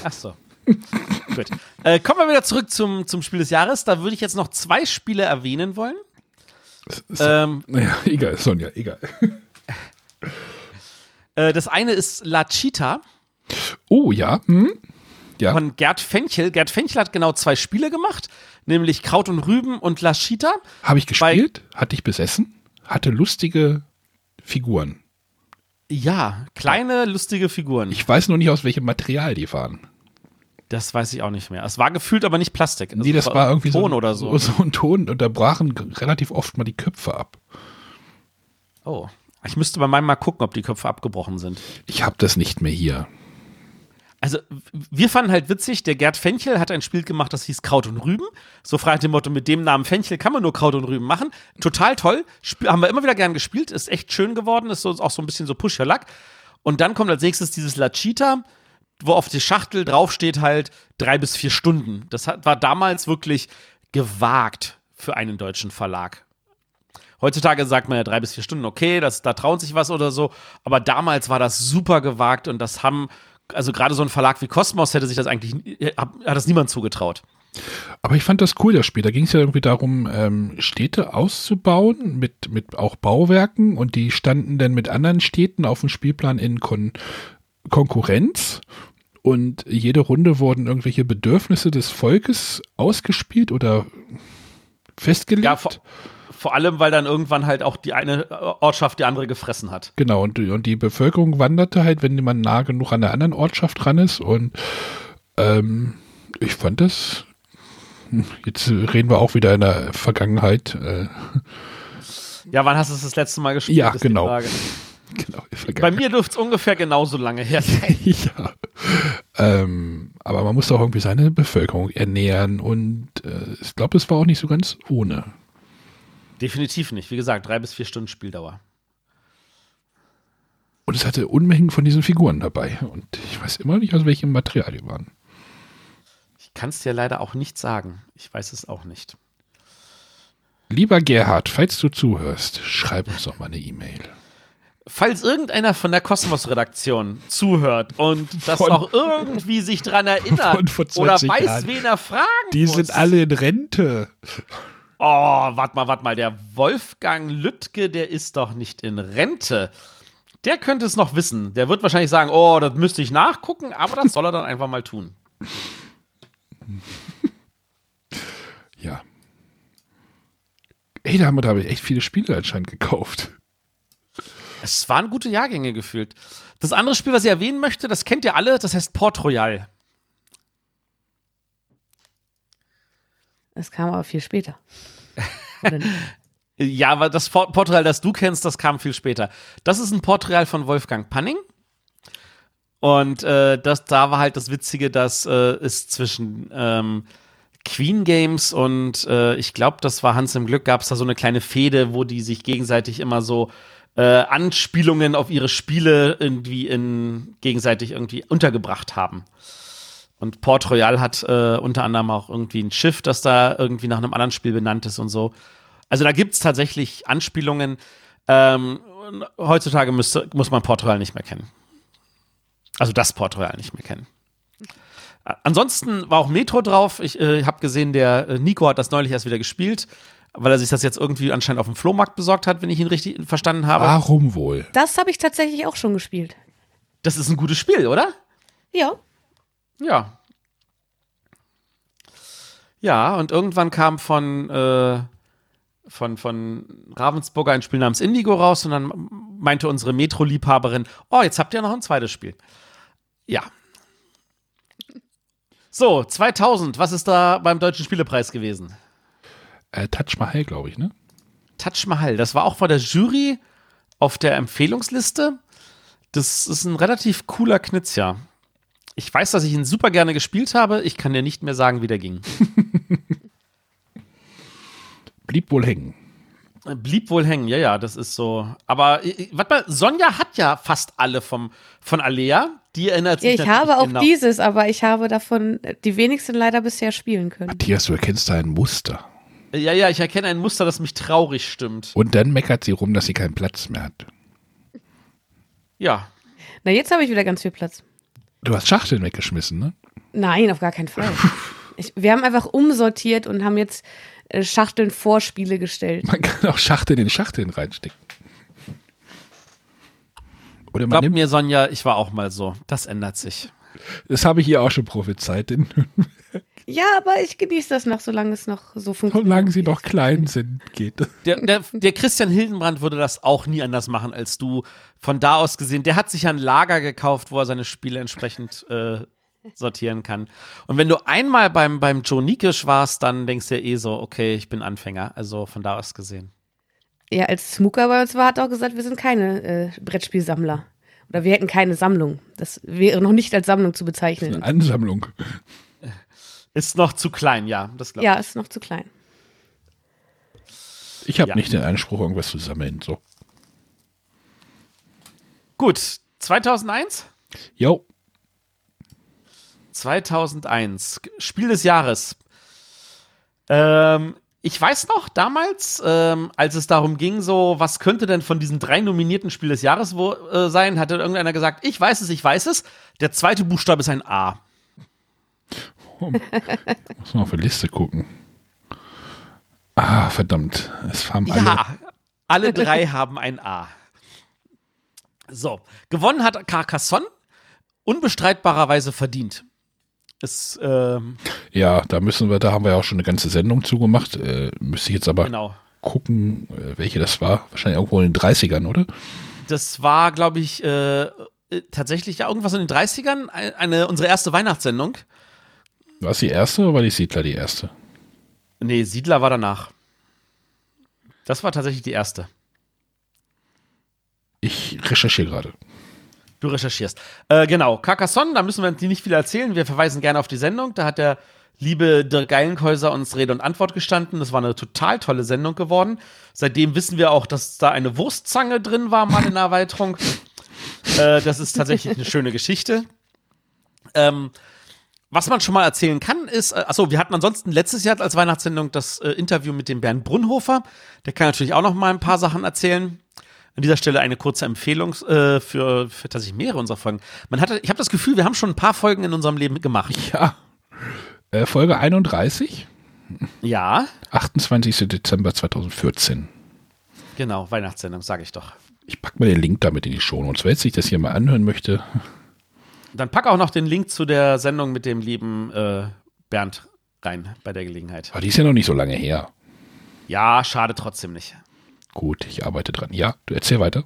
Ach so. Gut. Äh, kommen wir wieder zurück zum, zum Spiel des Jahres. Da würde ich jetzt noch zwei Spiele erwähnen wollen. Ist, Ähm, naja, egal, Sonja, egal. äh, das eine ist La Cheetah Oh, ja. Hm? Ja. von Gerd Fenchel. Gerd Fenchel hat genau zwei Spiele gemacht, nämlich Kraut und Rüben und La Cheetah. Habe ich gespielt, hatte ich besessen, hatte lustige Figuren. Ja, kleine, lustige Figuren. Ich weiß nur nicht, aus welchem Material die waren. das weiß ich auch nicht mehr. Es war gefühlt aber nicht Plastik. Also nee, das war irgendwie Ton so, oder so. so ein Ton und da brachen relativ oft mal die Köpfe ab. Oh. Ich müsste bei meinem mal gucken, ob die Köpfe abgebrochen sind. Ich habe das nicht mehr hier. Also, wir fanden halt witzig, der Gerd Fenchel hat ein Spiel gemacht, das hieß Kraut und Rüben. So frei nach dem Motto, mit dem Namen Fenchel kann man nur Kraut und Rüben machen. Total toll. Sp haben wir immer wieder gern gespielt. Ist echt schön geworden. Ist so, auch so ein bisschen so Push Your Luck. Und dann kommt als nächstes dieses La Cheetah, wo auf die Schachtel draufsteht halt drei bis vier Stunden. Das hat, war damals wirklich gewagt für einen deutschen Verlag. Heutzutage sagt man ja drei bis vier Stunden, okay, das, da traut sich was oder so. Aber damals war das super gewagt und das haben, also gerade so ein Verlag wie Cosmos hätte sich das eigentlich, hat, hat das niemand zugetraut. Aber ich fand das cool, das Spiel. Da ging es ja irgendwie darum, ähm, Städte auszubauen mit, mit auch Bauwerken und die standen dann mit anderen Städten auf dem Spielplan in Kon Konkurrenz. Und jede Runde wurden irgendwelche Bedürfnisse des Volkes ausgespielt oder festgelegt. Ja, vor, vor allem, weil dann irgendwann halt auch die eine Ortschaft die andere gefressen hat. Genau, und, und die Bevölkerung wanderte halt, wenn man nah genug an der anderen Ortschaft ran ist. Und ähm, Ich fand das. Jetzt reden wir auch wieder in der Vergangenheit. Äh, Ja, wann hast du es das letzte Mal gespielt? Ja, genau. Genau, Bei mir dürfte es ungefähr genauso lange her sein. ja. Ähm, aber man muss auch irgendwie seine Bevölkerung ernähren und äh, ich glaube, es war auch nicht so ganz ohne. Definitiv nicht. Wie gesagt, drei bis vier Stunden Spieldauer. Und es hatte Unmengen von diesen Figuren dabei. Und ich weiß immer nicht, aus welchem Material die waren. Ich kann es dir leider auch nicht sagen. Ich weiß es auch nicht. Lieber Gerhard, falls du zuhörst, schreib uns doch mal eine E-Mail. Falls irgendeiner von der Kosmos-Redaktion zuhört und das Von- noch irgendwie sich dran erinnert oder 20 weiß, Jahren. wen er fragen Die muss. sind alle in Rente. Oh, warte mal, warte mal. Der Wolfgang Lüttke, der ist doch nicht in Rente. Der könnte es noch wissen. Der wird wahrscheinlich sagen, oh, das müsste ich nachgucken, aber das soll er dann einfach mal tun. Ja. Ey, da haben wir da echt viele Spiele anscheinend gekauft. Es waren gute Jahrgänge gefühlt. Das andere Spiel, was ich erwähnen möchte, das kennt ihr alle, das heißt Port Royal. Das kam aber viel später. Ja, aber das Port Port Royal, das du kennst, das kam viel später. Das ist ein Port Royal von Wolfgang Panning. Und äh, das, da war halt das Witzige, dass äh, es zwischen ähm, Queen Games und äh, ich glaube, das war Hans im Glück, gab es da so eine kleine Fehde, wo die sich gegenseitig immer so äh, Anspielungen auf ihre Spiele irgendwie in gegenseitig irgendwie untergebracht haben. Und Port Royal hat äh, unter anderem auch irgendwie ein Schiff, das da irgendwie nach einem anderen Spiel benannt ist und so. Also da gibt es tatsächlich Anspielungen. Ähm, heutzutage müsste, muss man Port Royal nicht mehr kennen. Also das Port Royal nicht mehr kennen. Äh, Ansonsten war auch Metro drauf. Ich äh, habe gesehen, der äh, Nico hat das neulich erst wieder gespielt, weil er sich das jetzt irgendwie anscheinend auf dem Flohmarkt besorgt hat, wenn ich ihn richtig verstanden habe. Warum wohl? Das habe ich tatsächlich auch schon gespielt. Das ist ein gutes Spiel, oder? Ja. Ja. Ja, und irgendwann kam von, äh, von, von Ravensburger ein Spiel namens Indigo raus und dann meinte unsere Metro-Liebhaberin, oh, jetzt habt ihr noch ein zweites Spiel. Ja. So, 2000, was ist da beim Deutschen Spielepreis gewesen? Äh, Touch Mahal, glaube ich, ne? Touch Mahal, das war auch vor der Jury auf der Empfehlungsliste. Das ist ein relativ cooler Knizia. Ich weiß, dass ich ihn super gerne gespielt habe. Ich kann dir nicht mehr sagen, wie der ging. Blieb wohl hängen. Blieb wohl hängen, ja, ja, das ist so. Aber äh, warte mal, Sonja hat ja fast alle vom, von Alea. Die erinnert sich Ich natürlich habe auch genau. dieses, aber ich habe davon die wenigsten leider bisher spielen können. Matthias, du erkennst da ein Muster. Ja, ja, ich erkenne ein Muster, das mich traurig stimmt. Und dann meckert sie rum, dass sie keinen Platz mehr hat. Ja. Na, jetzt habe ich wieder ganz viel Platz. Du hast Schachteln weggeschmissen, ne? Nein, auf gar keinen Fall. Ich, wir haben einfach umsortiert und haben jetzt äh, Schachteln vor Spiele gestellt. Man kann auch Schachteln in Schachteln reinstecken. Oder man Glaub nimmt, mir, Sonja, ich war auch mal so. Das ändert sich. das habe ich hier auch schon prophezeit, Ja, aber ich genieße das noch, solange es noch so funktioniert. solange sie noch klein sind, geht das. Der, der, der Christian Hildenbrand würde das auch nie anders machen als du. Von da aus gesehen, der hat sich ja ein Lager gekauft, wo er seine Spiele entsprechend äh, sortieren kann. Und wenn du einmal beim, beim Joe Nikisch warst, dann denkst du ja eh so, okay, ich bin Anfänger. Also von da aus gesehen. Ja, als Smooker bei uns war, hat er auch gesagt, wir sind keine äh, Brettspielsammler. Oder wir hätten keine Sammlung. Das wäre noch nicht als Sammlung zu bezeichnen. Eine Ansammlung. Ist noch zu klein, ja. Das. Ja, ist noch zu klein. Ich habe Ja. nicht den Anspruch, irgendwas zu sammeln. So. Gut, 2001? Jo, 2001. Spiel des Jahres. Ähm, ich weiß noch, damals, ähm, als es darum ging, so, was könnte denn von diesen drei nominierten Spiel des Jahres wo, äh, sein, hatte irgendeiner gesagt, ich weiß es, ich weiß es. Der zweite Buchstabe ist ein A. muss man auf die Liste gucken. Ah, verdammt. Es haben alle. Ja, alle drei haben ein A. So, gewonnen hat Carcassonne, unbestreitbarerweise verdient. Ist, ähm, Ja, da müssen wir, da haben wir ja auch schon eine ganze Sendung zugemacht. Äh, müsste ich jetzt aber genau. gucken, äh, welche das war. Wahrscheinlich irgendwo in den 30ern, oder? Das war, glaube ich, äh, äh, tatsächlich ja irgendwas in den 30ern, ein- eine, unsere erste Weihnachtssendung. War es die erste oder war die Siedler die erste? Nee, Siedler war danach. Das war tatsächlich die erste. Ich recherchiere gerade. Du recherchierst. Äh, genau, Carcassonne, da müssen wir dir nicht viel erzählen. Wir verweisen gerne auf die Sendung. Da hat der liebe Dirk Geilenkäuser uns Rede und Antwort gestanden. Das war eine total tolle Sendung geworden. Seitdem wissen wir auch, dass da eine Wurstzange drin war, mal in der Erweiterung. äh, das ist tatsächlich eine schöne Geschichte. Ähm, was man schon mal erzählen kann, ist, äh, achso, wir hatten ansonsten letztes Jahr als Weihnachtssendung das äh, Interview mit dem Bernd Brunhofer. Der kann natürlich auch noch mal ein paar Sachen erzählen. An dieser Stelle eine kurze Empfehlung äh, für, für tatsächlich mehrere unserer Folgen. Man hatte, ich habe das Gefühl, wir haben schon ein paar Folgen in unserem Leben gemacht. Ja. Äh, Folge 31, Ja, 28. Dezember 2014. genau, Weihnachtssendung, sage ich doch. Ich packe mal den Link damit in die Show. Und wer sich das hier mal anhören möchte, Dann pack auch noch den Link zu der Sendung mit dem lieben äh, Bernd rein bei der Gelegenheit. aber die ist ja noch nicht so lange her. Ja, schade trotzdem nicht. Gut, ich arbeite dran. Ja, du erzähl weiter.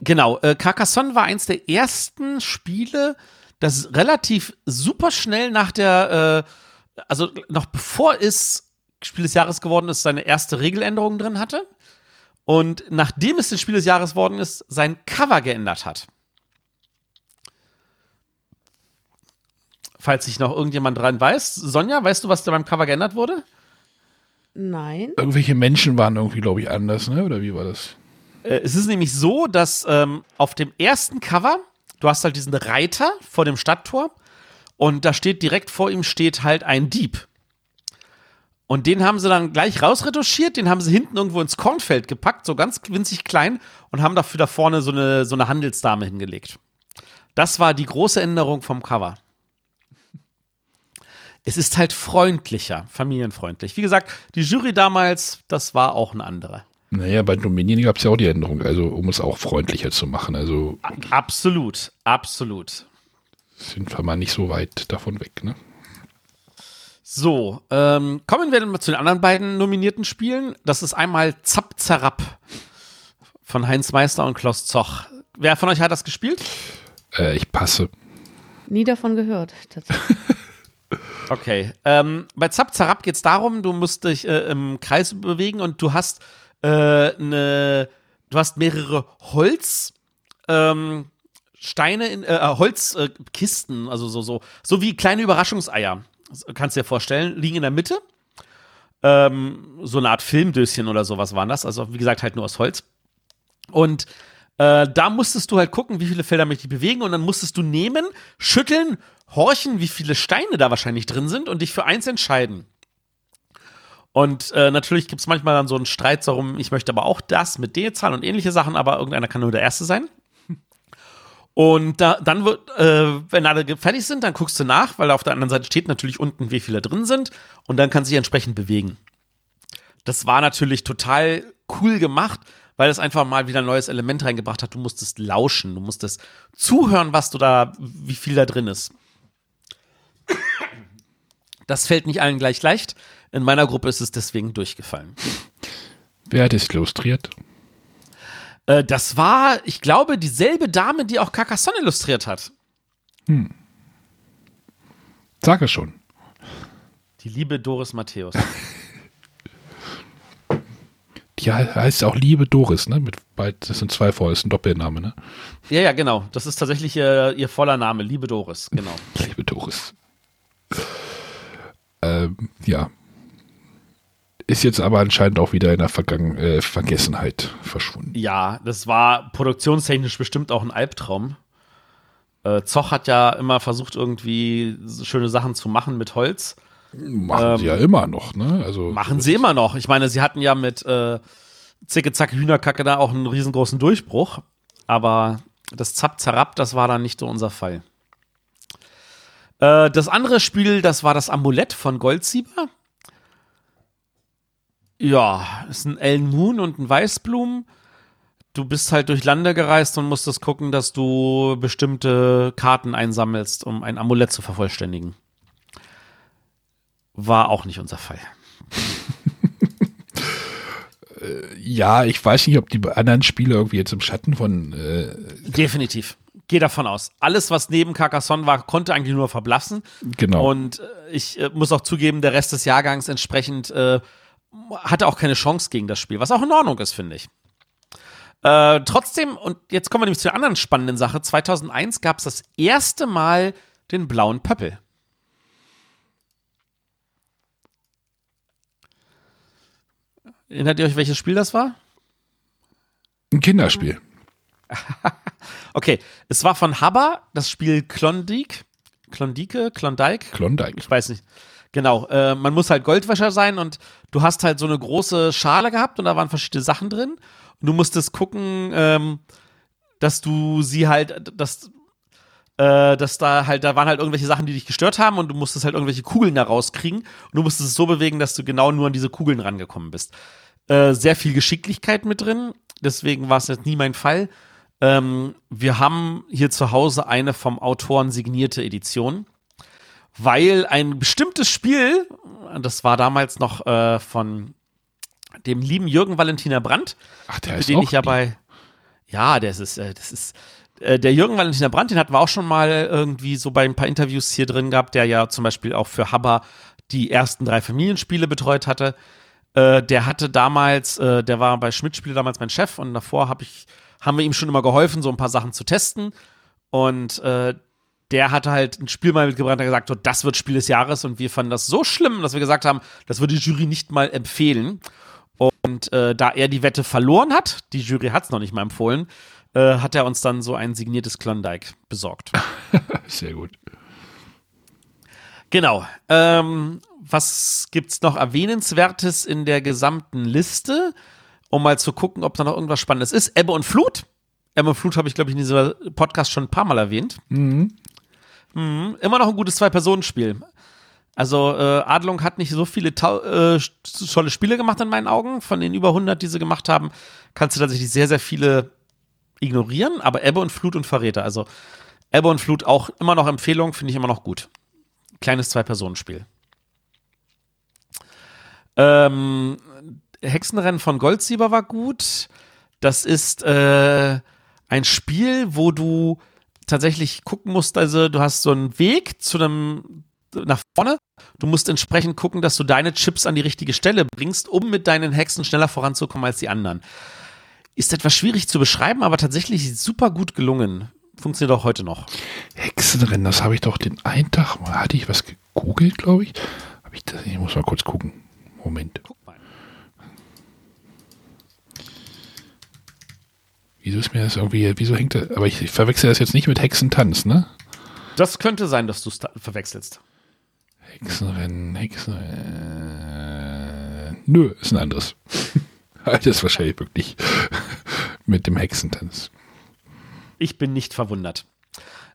Genau, äh, Carcassonne war eins der ersten Spiele, das relativ super schnell nach der, äh, also noch bevor es Spiel des Jahres geworden ist, seine erste Regeländerung drin hatte. Und nachdem es das Spiel des Jahres worden ist, sein Cover geändert hat. Falls sich noch irgendjemand dran weiß. Sonja, weißt du, was da beim Cover geändert wurde? Nein. Irgendwelche Menschen waren irgendwie, glaube ich, anders, ne? Oder wie war das? Äh, es ist nämlich so, dass ähm, auf dem ersten Cover, du hast halt diesen Reiter vor dem Stadttor und da steht direkt vor ihm steht halt ein Dieb. Und den haben sie dann gleich rausretuschiert, den haben sie hinten irgendwo ins Kornfeld gepackt, so ganz winzig klein, und haben dafür da vorne so eine, so eine Handelsdame hingelegt. Das war die große Änderung vom Cover. Es ist halt freundlicher, familienfreundlich. Wie gesagt, die Jury damals, das war auch eine andere. Naja, bei Dominion gab es ja auch die Änderung, also um es auch freundlicher zu machen. Also Absolut, absolut. sind wir mal nicht so weit davon weg, ne? So, ähm, kommen wir dann mal zu den anderen beiden nominierten Spielen. Das ist einmal Zapp Zerrapp von Heinz Meister und Klaus Zoch. Wer von euch hat das gespielt? Äh, ich passe. Nie davon gehört, tatsächlich. Okay. Ähm, bei Zapp Zerrapp geht es darum, du musst dich äh, im Kreis bewegen und du hast äh, eine, du hast mehrere Holz. Ähm, Steine in äh, Holzkisten, äh, also so, so, so wie kleine Überraschungseier. Kannst du dir vorstellen, liegen in der Mitte. Ähm, so eine Art Filmdöschen oder sowas waren das. Also, wie gesagt, halt nur aus Holz. Und äh, da musstest du halt gucken, wie viele Felder möchte ich bewegen und dann musstest du nehmen, schütteln, horchen, wie viele Steine da wahrscheinlich drin sind und dich für eins entscheiden. Und äh, natürlich gibt es manchmal dann so einen Streit darum, ich möchte aber auch das mit Zahl und ähnliche Sachen, aber irgendeiner kann nur der Erste sein. Und da, dann wird, äh, wenn alle fertig sind, dann guckst du nach, weil auf der anderen Seite steht natürlich unten, wie viele drin sind und dann kannst du dich entsprechend bewegen. Das war natürlich total cool gemacht, weil es einfach mal wieder ein neues Element reingebracht hat. Du musstest lauschen, du musstest zuhören, was du da, wie viel da drin ist. Das fällt nicht allen gleich leicht. In meiner Gruppe ist es deswegen durchgefallen. Wer hat es illustriert? Äh, das war, ich glaube, dieselbe Dame, die auch Carcassonne illustriert hat. Sage schon. Die liebe Doris Matthäus. He- heißt auch Liebe Doris, ne? Mit beid, das sind zwei vor, das ist ein Doppelname, ne? ja, ja, genau. Das ist tatsächlich ihr, ihr voller Name, liebe Doris, genau. Liebe Doris. Ähm, ja. Ist jetzt aber anscheinend auch wieder in der Vergangen äh, Vergessenheit verschwunden. Ja, das war produktionstechnisch bestimmt auch ein Albtraum. Äh, Zoch hat ja immer versucht, irgendwie schöne Sachen zu machen mit Holz. Machen sie ja immer noch, ne? Also Ähm, Machen sie immer noch. Ich meine, sie hatten ja mit äh, Zicke, Zack, Hühnerkacke da auch einen riesengroßen Durchbruch. Aber das Zapp, Zerrapp, das war dann nicht so unser Fall. Äh, das andere Spiel, das war das Amulett von Goldsieber. Ja, ist ein Ellen Moon und ein Weißblum. Du bist halt durch Lande gereist und musstest gucken, dass du bestimmte Karten einsammelst, um ein Amulett zu vervollständigen. War auch nicht unser Fall. Ja, ich weiß nicht, ob die anderen Spiele irgendwie jetzt im Schatten von äh, Definitiv. Gehe davon aus. Alles, was neben Carcassonne war, konnte eigentlich nur verblassen. Genau. Und äh, ich äh, muss auch zugeben, der Rest des Jahrgangs entsprechend äh, hatte auch keine Chance gegen das Spiel, was auch in Ordnung ist, finde ich. Äh, trotzdem, und jetzt kommen wir nämlich zu einer anderen spannenden Sache. 2001 gab es das erste Mal den blauen Pöppel. Erinnert ihr euch, welches Spiel das war? Ein Kinderspiel. Okay, es war von Habba, das Spiel Klondike. Klondike? Klondike? Klondike. Ich weiß nicht. Genau, äh, man muss halt Goldwäscher sein und du hast halt so eine große Schale gehabt und da waren verschiedene Sachen drin. Und du musstest gucken, ähm, dass du sie halt, dass, äh, dass da halt, da waren halt irgendwelche Sachen, die dich gestört haben und du musstest halt irgendwelche Kugeln da rauskriegen. Und du musstest es so bewegen, dass du genau nur an diese Kugeln rangekommen bist. Äh, sehr viel Geschicklichkeit mit drin, deswegen war es jetzt nie mein Fall. Ähm, wir haben hier zu Hause eine vom Autoren signierte Edition, weil ein bestimmtes Spiel, das war damals noch äh, von dem lieben Jürgen Valentiner Brandt, Ach, der den auch ich ja bei, ja, das ist, äh, das ist, äh, der Jürgen Valentiner Brandt, den hatten wir auch schon mal irgendwie so bei ein paar Interviews hier drin gehabt, der ja zum Beispiel auch für Habba die ersten drei Familienspiele betreut hatte. Äh, der hatte damals, äh, der war bei Schmidt-Spiele damals mein Chef und davor hab ich, haben wir ihm schon immer geholfen, so ein paar Sachen zu testen. Und äh, der hatte halt ein Spiel mal mitgebracht und gesagt, so, das wird Spiel des Jahres und wir fanden das so schlimm, dass wir gesagt haben, das würde die Jury nicht mal empfehlen. Und äh, da er die Wette verloren hat, die Jury hat es noch nicht mal empfohlen, äh, hat er uns dann so ein signiertes Klondike besorgt. Sehr gut. Genau. Ähm, was gibt's noch Erwähnenswertes in der gesamten Liste, um mal zu gucken, ob da noch irgendwas Spannendes ist? Ebbe und Flut. Ebbe und Flut habe ich, glaube ich, in diesem Podcast schon ein paar Mal erwähnt. Mhm. Immer noch ein gutes Zwei-Personen-Spiel. Also äh, Adlung hat nicht so viele äh, tolle Spiele gemacht in meinen Augen. Von den über 100, die sie gemacht haben, kannst du tatsächlich sehr, sehr viele ignorieren. Aber Ebbe und Flut und Verräter. Also Ebbe und Flut auch immer noch Empfehlung, finde ich immer noch gut. Kleines Zwei-Personen-Spiel. Ähm, Hexenrennen von Goldsieber war gut. Das ist äh, ein Spiel, wo du tatsächlich gucken musst, also du hast so einen Weg zu einem nach vorne. Du musst entsprechend gucken, dass du deine Chips an die richtige Stelle bringst, um mit deinen Hexen schneller voranzukommen als die anderen. Ist etwas schwierig zu beschreiben, aber tatsächlich super gut gelungen. Funktioniert auch heute noch. Hexenrennen, das habe ich doch den einen Tag, hatte ich was gegoogelt, glaube ich. Hab ich, das, ich muss mal kurz gucken. Moment. Guck mal. Wieso ist mir das irgendwie, wieso hängt das, aber ich, ich verwechsel das jetzt nicht mit Hexentanz, ne? Das könnte sein, dass du es verwechselst. Hexenrennen, Hexenrennen. Nö, ist ein anderes. das ist wahrscheinlich wirklich mit dem Hexentanz. Ich bin nicht verwundert.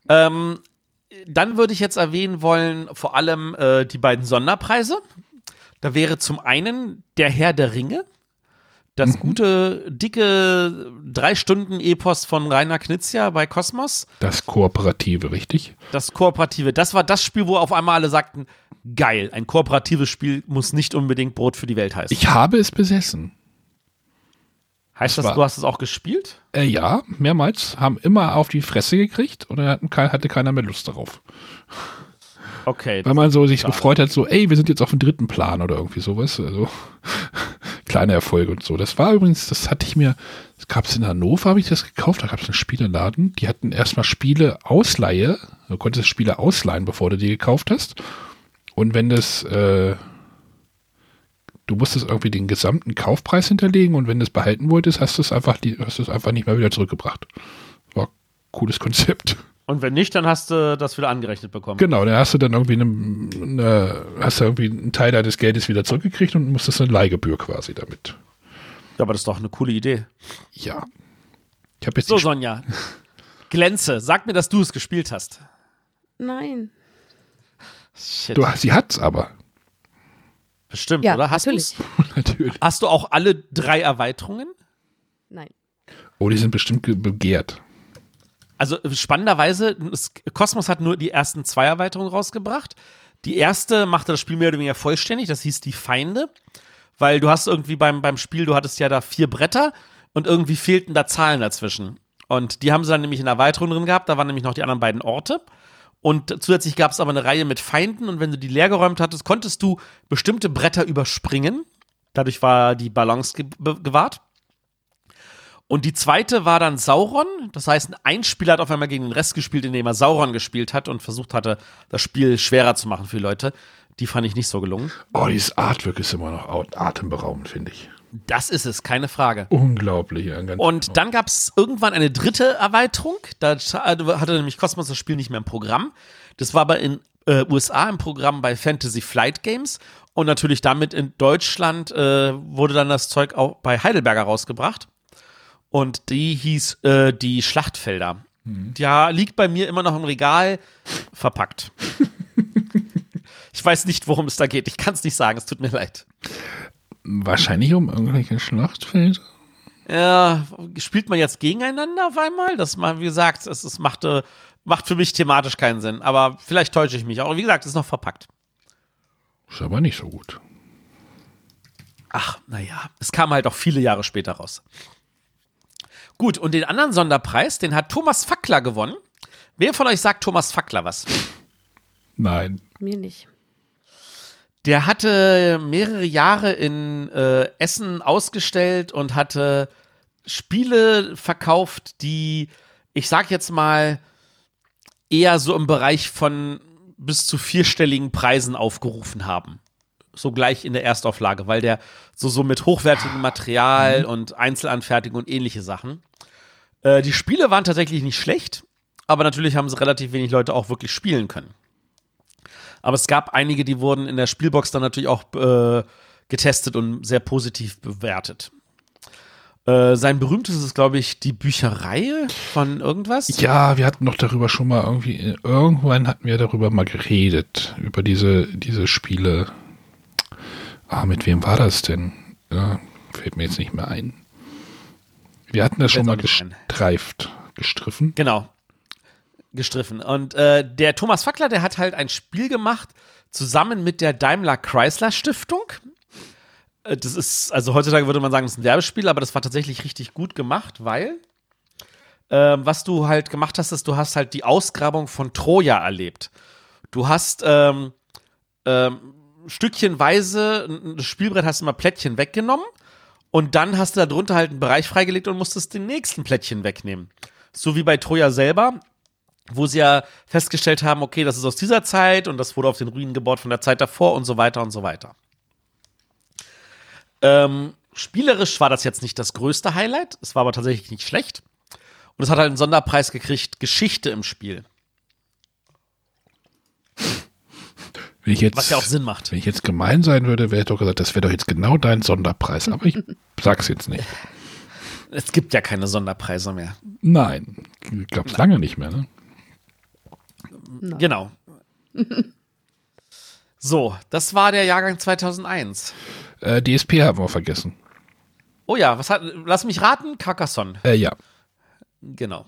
Ähm, dann würde ich jetzt erwähnen wollen, vor allem äh, die beiden Sonderpreise. Da wäre zum einen der Herr der Ringe. Das gute, dicke drei Stunden Epos von Rainer Knizia bei Kosmos. Das Kooperative, richtig? Das Kooperative. Das war das Spiel, wo auf einmal alle sagten, geil, ein kooperatives Spiel muss nicht unbedingt Brot für die Welt heißen. Ich habe es besessen. Heißt das, war- du hast es auch gespielt? Äh, ja, mehrmals. Haben immer auf die Fresse gekriegt und dann hatten, hatte keiner mehr Lust darauf. Okay. Weil man so sich gefreut hat, so, ey, wir sind jetzt auf dem dritten Plan oder irgendwie sowas. Also kleine Erfolge und so. Das war übrigens, das hatte ich mir, das gab es in Hannover, habe ich das gekauft, da gab es einen Spieleladen, die hatten erstmal Spiele Ausleihe, du konntest Spiele ausleihen, bevor du die gekauft hast. Und wenn das, äh, du musstest irgendwie den gesamten Kaufpreis hinterlegen und wenn du es behalten wolltest, hast du es einfach, die- hast du es einfach nicht mehr wieder zurückgebracht. War ein cooles Konzept. Und wenn nicht, dann hast du das wieder angerechnet bekommen. Genau, dann hast du dann irgendwie eine, eine, hast du irgendwie einen Teil deines Geldes wieder zurückgekriegt und musstest eine Leihgebühr quasi damit. Ja, aber das ist doch eine coole Idee. Ja. Ich jetzt So, Sonja. Glänze, sag mir, dass du es gespielt hast. Nein. Shit. du, sie hat's aber. Bestimmt, Ja, oder? Hast natürlich. Natürlich. Hast du auch alle drei Erweiterungen? Nein. Oh, die sind bestimmt ge- begehrt. Also spannenderweise, Cosmos hat nur die ersten zwei Erweiterungen rausgebracht. Die erste machte das Spiel mehr oder weniger vollständig, das hieß die Feinde, weil du hast irgendwie beim, beim Spiel, du hattest ja da vier Bretter und irgendwie fehlten da Zahlen dazwischen. Und die haben sie dann nämlich in der Erweiterung drin gehabt. Da waren nämlich noch die anderen beiden Orte. Und zusätzlich gab es aber eine Reihe mit Feinden. Und wenn du die leer geräumt hattest, konntest du bestimmte Bretter überspringen. Dadurch war die Balance ge gewahrt. Und die zweite war dann Sauron. Das heißt, ein Spieler hat auf einmal gegen den Rest gespielt, indem er Sauron gespielt hat und versucht hatte, das Spiel schwerer zu machen für die Leute. Die fand ich nicht so gelungen. Oh, dieses Artwork ist immer noch atemberaubend, finde ich. Das ist es, keine Frage. Unglaublich. Und dann gab es irgendwann eine dritte Erweiterung. Da hatte nämlich Cosmos das Spiel nicht mehr im Programm. Das war aber in äh, USA im Programm bei Fantasy Flight Games. Und natürlich damit in Deutschland äh, wurde dann das Zeug auch bei Heidelberger rausgebracht. Und die hieß äh, die Schlachtfelder. Mhm. Ja, liegt bei mir immer noch im Regal verpackt. ich weiß nicht, worum es da geht. Ich kann es nicht sagen. Es tut mir leid. Wahrscheinlich um irgendwelche Schlachtfelder. Ja, spielt man jetzt gegeneinander auf einmal? Das mal, wie gesagt, es, es macht, äh, macht für mich thematisch keinen Sinn. Aber vielleicht täusche ich mich auch. Wie gesagt, es ist noch verpackt. Ist aber nicht so gut. Ach, naja, es kam halt auch viele Jahre später raus. Gut, und den anderen Sonderpreis, den hat Thomas Fackler gewonnen. Wer von euch sagt Thomas Fackler was? Nein. Mir nicht. Der hatte mehrere Jahre in äh, Essen ausgestellt und hatte Spiele verkauft, die, ich sag jetzt mal, eher so im Bereich von bis zu vierstelligen Preisen aufgerufen haben. So gleich in der Erstauflage, weil der so, so mit hochwertigem Material mhm. und Einzelanfertigung und ähnliche Sachen. Äh, die Spiele waren tatsächlich nicht schlecht, aber natürlich haben sie relativ wenig Leute auch wirklich spielen können. Aber es gab einige, die wurden in der Spielbox dann natürlich auch äh, getestet und sehr positiv bewertet. Äh, sein berühmtestes ist, glaube ich, die Bücherei von irgendwas. Ja, wir hatten doch darüber schon mal irgendwie, irgendwann hatten wir darüber mal geredet, über diese, diese Spiele. Ah, mit wem war das denn? Ja, fällt mir jetzt nicht mehr ein. Wir hatten das schon mal gestreift, gestriffen. Genau gestriffen. Und äh, der Thomas Fackler, der hat halt ein Spiel gemacht, zusammen mit der Daimler Chrysler Stiftung. Äh, das ist, also heutzutage würde man sagen, das ist ein Werbespiel, aber das war tatsächlich richtig gut gemacht, weil äh, was du halt gemacht hast, ist, du hast halt die Ausgrabung von Troja erlebt. Du hast ähm, ähm, stückchenweise das Spielbrett hast du mal Plättchen weggenommen und dann hast du darunter halt einen Bereich freigelegt und musstest den nächsten Plättchen wegnehmen. So wie bei Troja selber wo sie ja festgestellt haben, okay, das ist aus dieser Zeit und das wurde auf den Ruinen gebaut von der Zeit davor und so weiter und so weiter. Ähm, spielerisch war das jetzt nicht das größte Highlight, es war aber tatsächlich nicht schlecht. Und es hat halt einen Sonderpreis gekriegt, Geschichte im Spiel. Jetzt, Was ja auch Sinn macht. Wenn ich jetzt gemein sein würde, wäre ich doch gesagt, das wäre doch jetzt genau dein Sonderpreis. Aber ich sag's jetzt nicht. Es gibt ja keine Sonderpreise mehr. Nein, gab es lange nicht mehr, ne? Nein. Genau. so, das war der Jahrgang 2001. Äh, DSP haben wir vergessen. Oh ja, was hat, lass mich raten, Carcassonne. Äh, ja. Genau.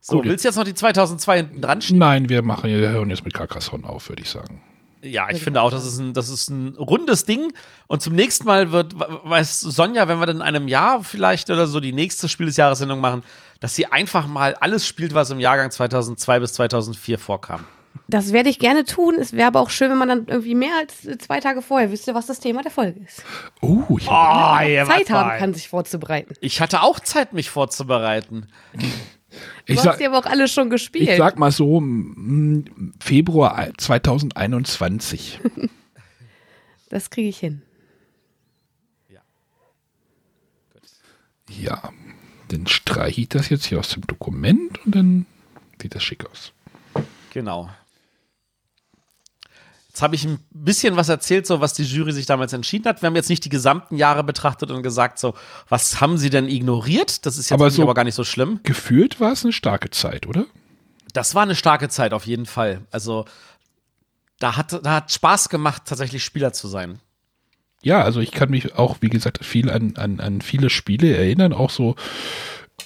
So, Gut, willst du jetzt noch die 2002 hinten dran stehen? Nein, wir machen, wir hören jetzt mit Carcassonne auf, würde ich sagen. Ja, ich finde auch, das ist, ein, das ist ein rundes Ding. Und zum nächsten Mal wird, weiß Sonja, wenn wir dann in einem Jahr vielleicht oder so die nächste Spiel des Jahres Sendung machen, dass sie einfach mal alles spielt, was im Jahrgang 2002 bis 2004 vorkam. Das werde ich gerne tun. Es wäre aber auch schön, wenn man dann irgendwie mehr als zwei Tage vorher wüsste, was das Thema der Folge ist. Oh, ich oh, ja, Zeit haben kann, sich vorzubereiten. Ich hatte auch Zeit, mich vorzubereiten. Ich du sag, hast die aber auch alle schon gespielt. Ich sag mal so, Februar 2021. das kriege ich hin. Ja. Ja, dann streiche ich das jetzt hier aus dem Dokument und dann sieht das schick aus. Genau. Jetzt habe ich ein bisschen was erzählt, so was die Jury sich damals entschieden hat. Wir haben jetzt nicht die gesamten Jahre betrachtet und gesagt, so, was haben sie denn ignoriert? Das ist jetzt aber, so aber gar nicht so schlimm. Gefühlt war es eine starke Zeit, oder? Das war eine starke Zeit, auf jeden Fall. Also, da hat, da hat Spaß gemacht, tatsächlich Spieler zu sein. Ja, also ich kann mich auch, wie gesagt, viel an, an, an viele Spiele erinnern, auch so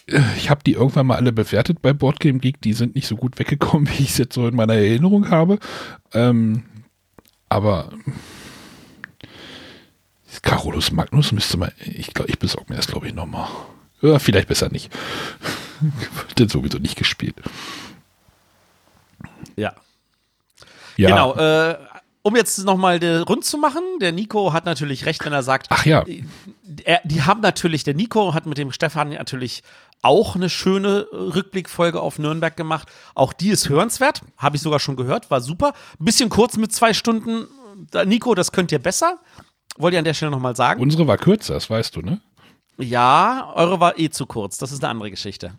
äh, ich habe die irgendwann mal alle bewertet bei Boardgame Geek. Die sind nicht so gut weggekommen, wie ich es jetzt so in meiner Erinnerung habe. Ähm, aber Carolus Magnus müsste man, ich glaube, ich besorge mir das, glaube ich, nochmal. Ja, vielleicht besser nicht. Wird sowieso nicht gespielt. Ja. Ja. Genau. Äh, um jetzt nochmal rund zu machen, der Nico hat natürlich recht, wenn er sagt, Ach ja. er, die haben natürlich, der Nico hat mit dem Stefan natürlich auch eine schöne äh, Rückblickfolge auf Nürnberg gemacht. Auch die ist hörenswert, habe ich sogar schon gehört, war super. Ein bisschen kurz mit zwei Stunden. Nico, das könnt ihr besser. Wollt ihr an der Stelle nochmal sagen? Unsere war kürzer, das weißt du, ne? ja, eure war eh zu kurz. Das ist eine andere Geschichte.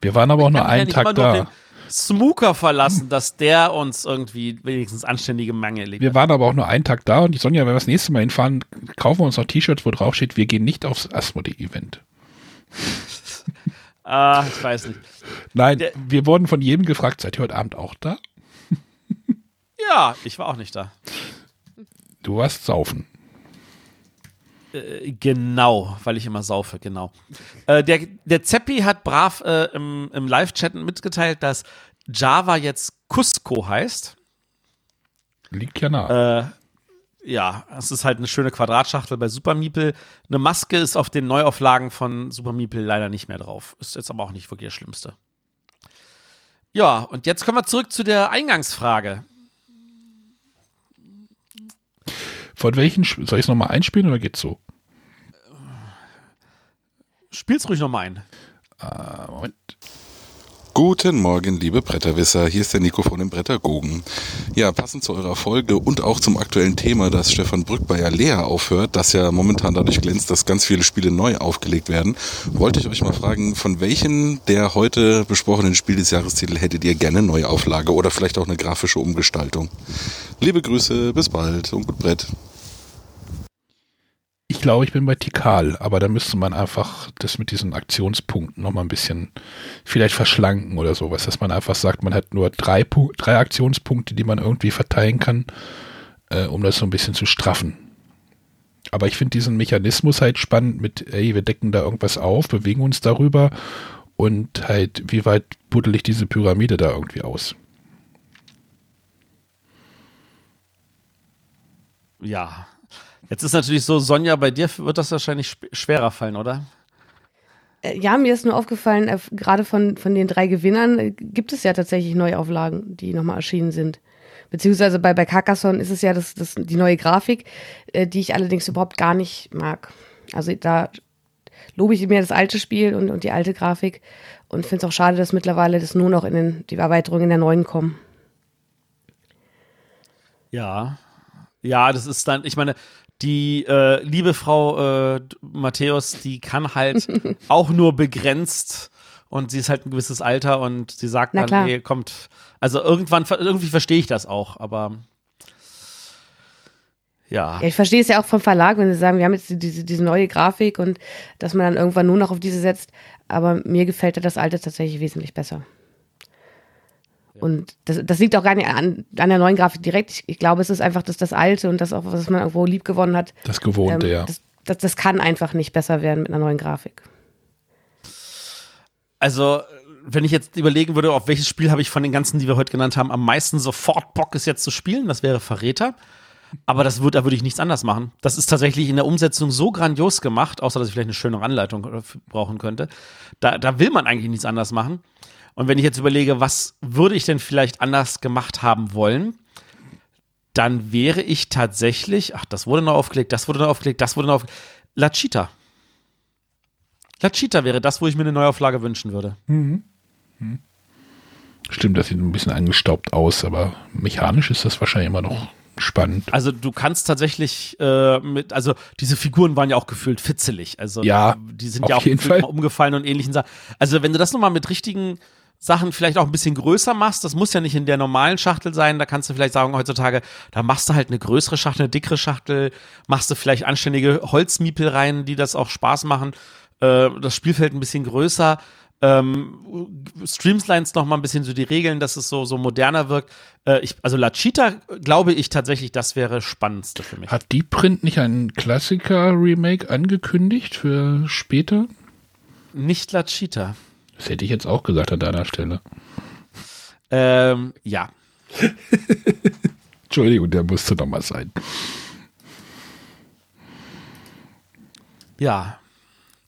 Wir waren aber auch nur einen Tag da. Smooker verlassen, dass der uns irgendwie wenigstens anständige Mangel legt. Wir waren aber auch nur einen Tag da und die Sonja, wenn wir das nächste Mal hinfahren, kaufen wir uns noch T-Shirts, wo drauf steht, wir gehen nicht aufs Asmodee-Event. Ah, ich weiß nicht. Nein, Der- wir wurden von jedem gefragt, seid ihr heute Abend auch da? Ja, ich war auch nicht da. Du warst saufen. Äh, Genau, weil ich immer saufe, genau. Äh, der, der Zeppi hat brav äh, im, im Live-Chat mitgeteilt, dass Java jetzt Cusco heißt. Liegt ja nah. Äh, ja, es ist halt eine schöne Quadratschachtel bei Super Meeple. Eine Maske ist auf den Neuauflagen von Super Meeple leider nicht mehr drauf. Ist jetzt aber auch nicht wirklich das Schlimmste. Ja, und jetzt kommen wir zurück zu der Eingangsfrage. Von welchen, soll ich es nochmal einspielen oder geht's so? Spiel's ruhig nochmal ein. Äh, Moment. Guten Morgen, liebe Bretterwisser. Hier ist der Nico von den Brettergogen. Ja, passend zu eurer Folge und auch zum aktuellen Thema, dass Stefan Brück bei Alea aufhört, das ja momentan dadurch glänzt, dass ganz viele Spiele neu aufgelegt werden, wollte ich euch mal fragen, von welchen der heute besprochenen Spiel des Jahrestitel hättet ihr gerne Neuauflage oder vielleicht auch eine grafische Umgestaltung? Liebe Grüße, bis bald und gut Brett. Ich glaube, ich bin bei Tikal, aber da müsste man einfach das mit diesen Aktionspunkten nochmal ein bisschen vielleicht verschlanken oder sowas, dass man einfach sagt, man hat nur drei, drei Aktionspunkte, die man irgendwie verteilen kann, äh, um das so ein bisschen zu straffen. Aber ich finde diesen Mechanismus halt spannend mit, ey, wir decken da irgendwas auf, bewegen uns darüber und halt, wie weit buddel ich diese Pyramide da irgendwie aus? Ja. Jetzt ist natürlich so, Sonja, bei dir wird das wahrscheinlich schwerer fallen, oder? Äh, Ja, mir ist nur aufgefallen, äh, gerade von, von den drei Gewinnern äh, gibt es ja tatsächlich Neuauflagen, die nochmal erschienen sind. Beziehungsweise bei, bei Carcassonne ist es ja das, das, die neue Grafik, äh, die ich allerdings überhaupt gar nicht mag. Also da lobe ich mir das alte Spiel und, und die alte Grafik und finde es auch schade, dass mittlerweile das nur noch in den, die Erweiterungen in der neuen kommen. Ja. Ja, das ist dann, ich meine, die äh, liebe Frau äh, Matthäus, die kann halt auch nur begrenzt und sie ist halt ein gewisses Alter und sie sagt Na dann, klar. nee, kommt, also irgendwann, irgendwie verstehe ich das auch, aber ja. Ja, ich verstehe es ja auch vom Verlag, wenn sie sagen, wir haben jetzt diese, diese neue Grafik und dass man dann irgendwann nur noch auf diese setzt. Aber mir gefällt ja das alte tatsächlich wesentlich besser. Und das, das liegt auch gar nicht an, an der neuen Grafik direkt. Ich, ich glaube, es ist einfach das, das alte und das auch, was man irgendwo lieb gewonnen hat. Das Gewohnte, Ähm, ja. das, das, das kann einfach nicht besser werden mit einer neuen Grafik. Also, wenn ich jetzt überlegen würde, auf welches Spiel habe ich von den ganzen, die wir heute genannt haben, am meisten sofort Bock, es jetzt zu spielen, das wäre Verräter. Aber das wird, da würde ich nichts anders machen. Das ist tatsächlich in der Umsetzung so grandios gemacht, außer dass ich vielleicht eine schönere Anleitung dafür brauchen könnte. Da, da will man eigentlich nichts anders machen. Und wenn ich jetzt überlege, was würde ich denn vielleicht anders gemacht haben wollen, dann wäre ich tatsächlich, ach, das wurde noch aufgelegt, das wurde noch aufgelegt, das wurde noch aufgelegt. La Cheetah. La Cheetah wäre das, wo ich mir eine Neuauflage wünschen würde. Stimmt, das sieht ein bisschen angestaubt aus, aber mechanisch ist das wahrscheinlich immer noch spannend. Also du kannst tatsächlich äh, mit, also diese Figuren waren ja auch gefühlt fitzelig. Also Ja, die sind auf ja auch umgefallen und ähnlichen Sachen. Also wenn du das nochmal mit richtigen Sachen vielleicht auch ein bisschen größer machst, das muss ja nicht in der normalen Schachtel sein, da kannst du vielleicht sagen heutzutage, da machst du halt eine größere Schachtel, eine dickere Schachtel, machst du vielleicht anständige Holzmiepel rein, die das auch Spaß machen, äh, das Spielfeld ein bisschen größer, ähm, Streamlines noch mal ein bisschen so die Regeln, dass es so, so moderner wirkt. Äh, ich, also La Cheetah glaube ich tatsächlich, das wäre spannendste für mich. Hat Deep Print nicht ein Klassiker-Remake angekündigt für später? Nicht La Cheetah. Das hätte ich jetzt auch gesagt an deiner Stelle. Ähm, ja. Entschuldigung, der musste noch mal sein. Ja.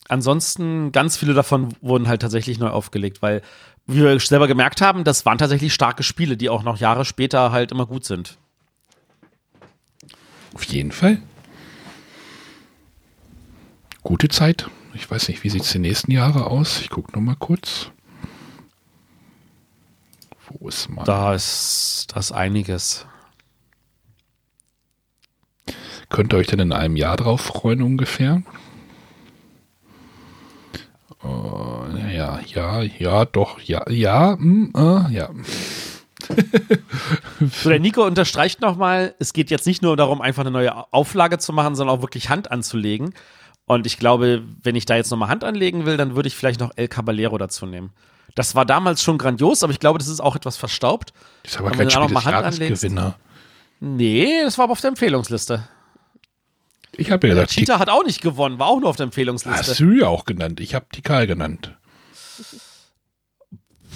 ansonsten, ganz viele davon wurden halt tatsächlich neu aufgelegt, weil wie wir selber gemerkt haben, das waren tatsächlich starke Spiele, die auch noch Jahre später halt immer gut sind. Auf jeden Fall. Gute Zeit. Ich weiß nicht, wie sieht es die nächsten Jahre aus? Ich gucke noch mal kurz. Wo ist man? Da ist das einiges. Könnt ihr euch denn in einem Jahr drauf freuen ungefähr? Äh, ja, ja, ja, doch, ja, ja, mm, äh, ja. So, der Nico unterstreicht nochmal, es geht jetzt nicht nur darum, einfach eine neue Auflage zu machen, sondern auch wirklich Hand anzulegen. Und ich glaube, wenn ich da jetzt nochmal Hand anlegen will, dann würde ich vielleicht noch El Caballero dazu nehmen. Das war damals schon grandios, aber ich glaube, das ist auch etwas verstaubt. Das ist aber kein Spiel des Jahresgewinner. Nee, das war aber auf der Empfehlungsliste. Ich habe ja Der gesagt, Cheetah hat auch nicht gewonnen, war auch nur auf der hast Empfehlungsliste. du ja auch genannt. Ich habe Tikal genannt.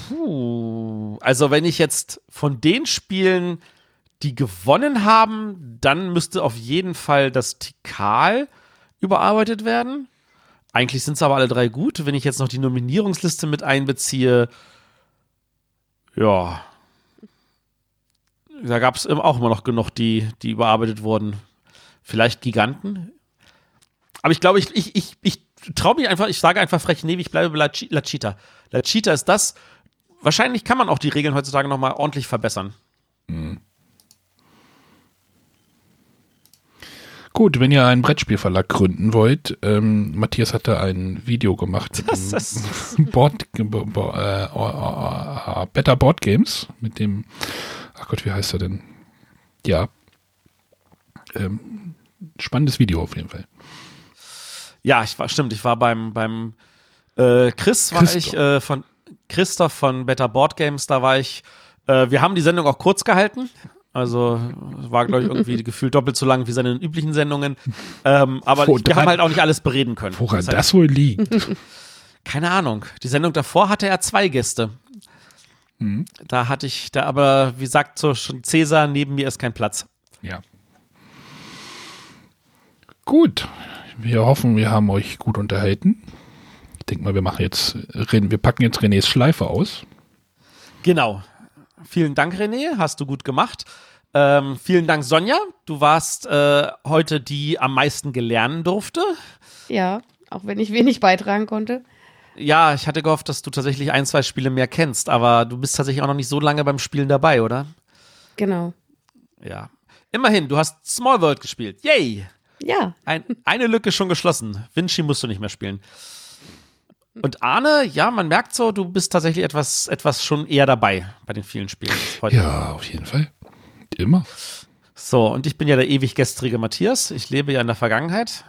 Puh. Also, wenn ich jetzt von den Spielen, die gewonnen haben, dann müsste auf jeden Fall das Tikal überarbeitet werden. Eigentlich sind es aber alle drei gut. Wenn ich jetzt noch die Nominierungsliste mit einbeziehe, ja. Da gab es auch immer noch genug, die, die überarbeitet wurden. Vielleicht Giganten. Aber ich glaube, ich, ich, ich, ich traue mich einfach, ich sage einfach frech, nee, ich bleibe bei La, Cheetah. La Cheetah ist das. Wahrscheinlich kann man auch die Regeln heutzutage nochmal ordentlich verbessern. Gut, wenn ihr einen Brettspielverlag gründen wollt, ähm, Matthias hatte ein Video gemacht Das Board, bo, bo, äh, äh, äh, Better Board Games, mit dem, ach Gott, wie heißt er denn? Ja. Ähm, spannendes Video auf jeden Fall. Ja, ich war, stimmt, ich war beim, beim äh, Chris war Christoph. ich, äh, von Christoph von Better Board Games, da war ich. Äh, wir haben die Sendung auch kurz gehalten. Also war, glaube ich, irgendwie gefühlt doppelt so lang wie seine üblichen Sendungen. Ähm, aber Woran- wir haben halt auch nicht alles bereden können. Woran Das heißt, das wohl liegt? Keine Ahnung. Die Sendung davor hatte er zwei Gäste. Mhm. Da hatte ich, da aber, wie sagt so schon Cäsar, neben mir ist kein Platz. Ja. Gut. Wir hoffen, wir haben euch gut unterhalten. Ich denke mal, wir machen jetzt, wir packen jetzt Renés Schleife aus. Genau. Vielen Dank, René. Hast du gut gemacht. Ähm, vielen Dank, Sonja. Du warst äh, heute die am meisten gelernt durfte. Ja, auch wenn ich wenig beitragen konnte. Ja, ich hatte gehofft, dass du tatsächlich ein, zwei Spiele mehr kennst, aber du bist tatsächlich auch noch nicht so lange beim Spielen dabei, oder? Genau. Ja. Immerhin, du hast Small World gespielt. Yay! Ja, Ein, eine Lücke schon geschlossen. Vinci musst du nicht mehr spielen. Und Arne, ja, man merkt so, du bist tatsächlich etwas, etwas schon eher dabei bei den vielen Spielen heute. Ja, auf jeden Fall. Immer. So, und ich bin ja der ewig gestrige Matthias. Ich lebe ja in der Vergangenheit.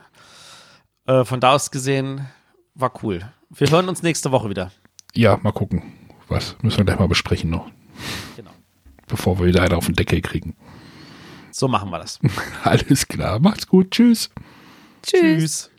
Äh, von da aus gesehen war cool. Wir hören uns nächste Woche wieder. Ja, mal gucken. Was müssen wir gleich mal besprechen noch, Genau. bevor wir wieder einen auf den Deckel kriegen. So machen wir das. Alles klar, macht's gut, tschüss. tschüss. Tschüss.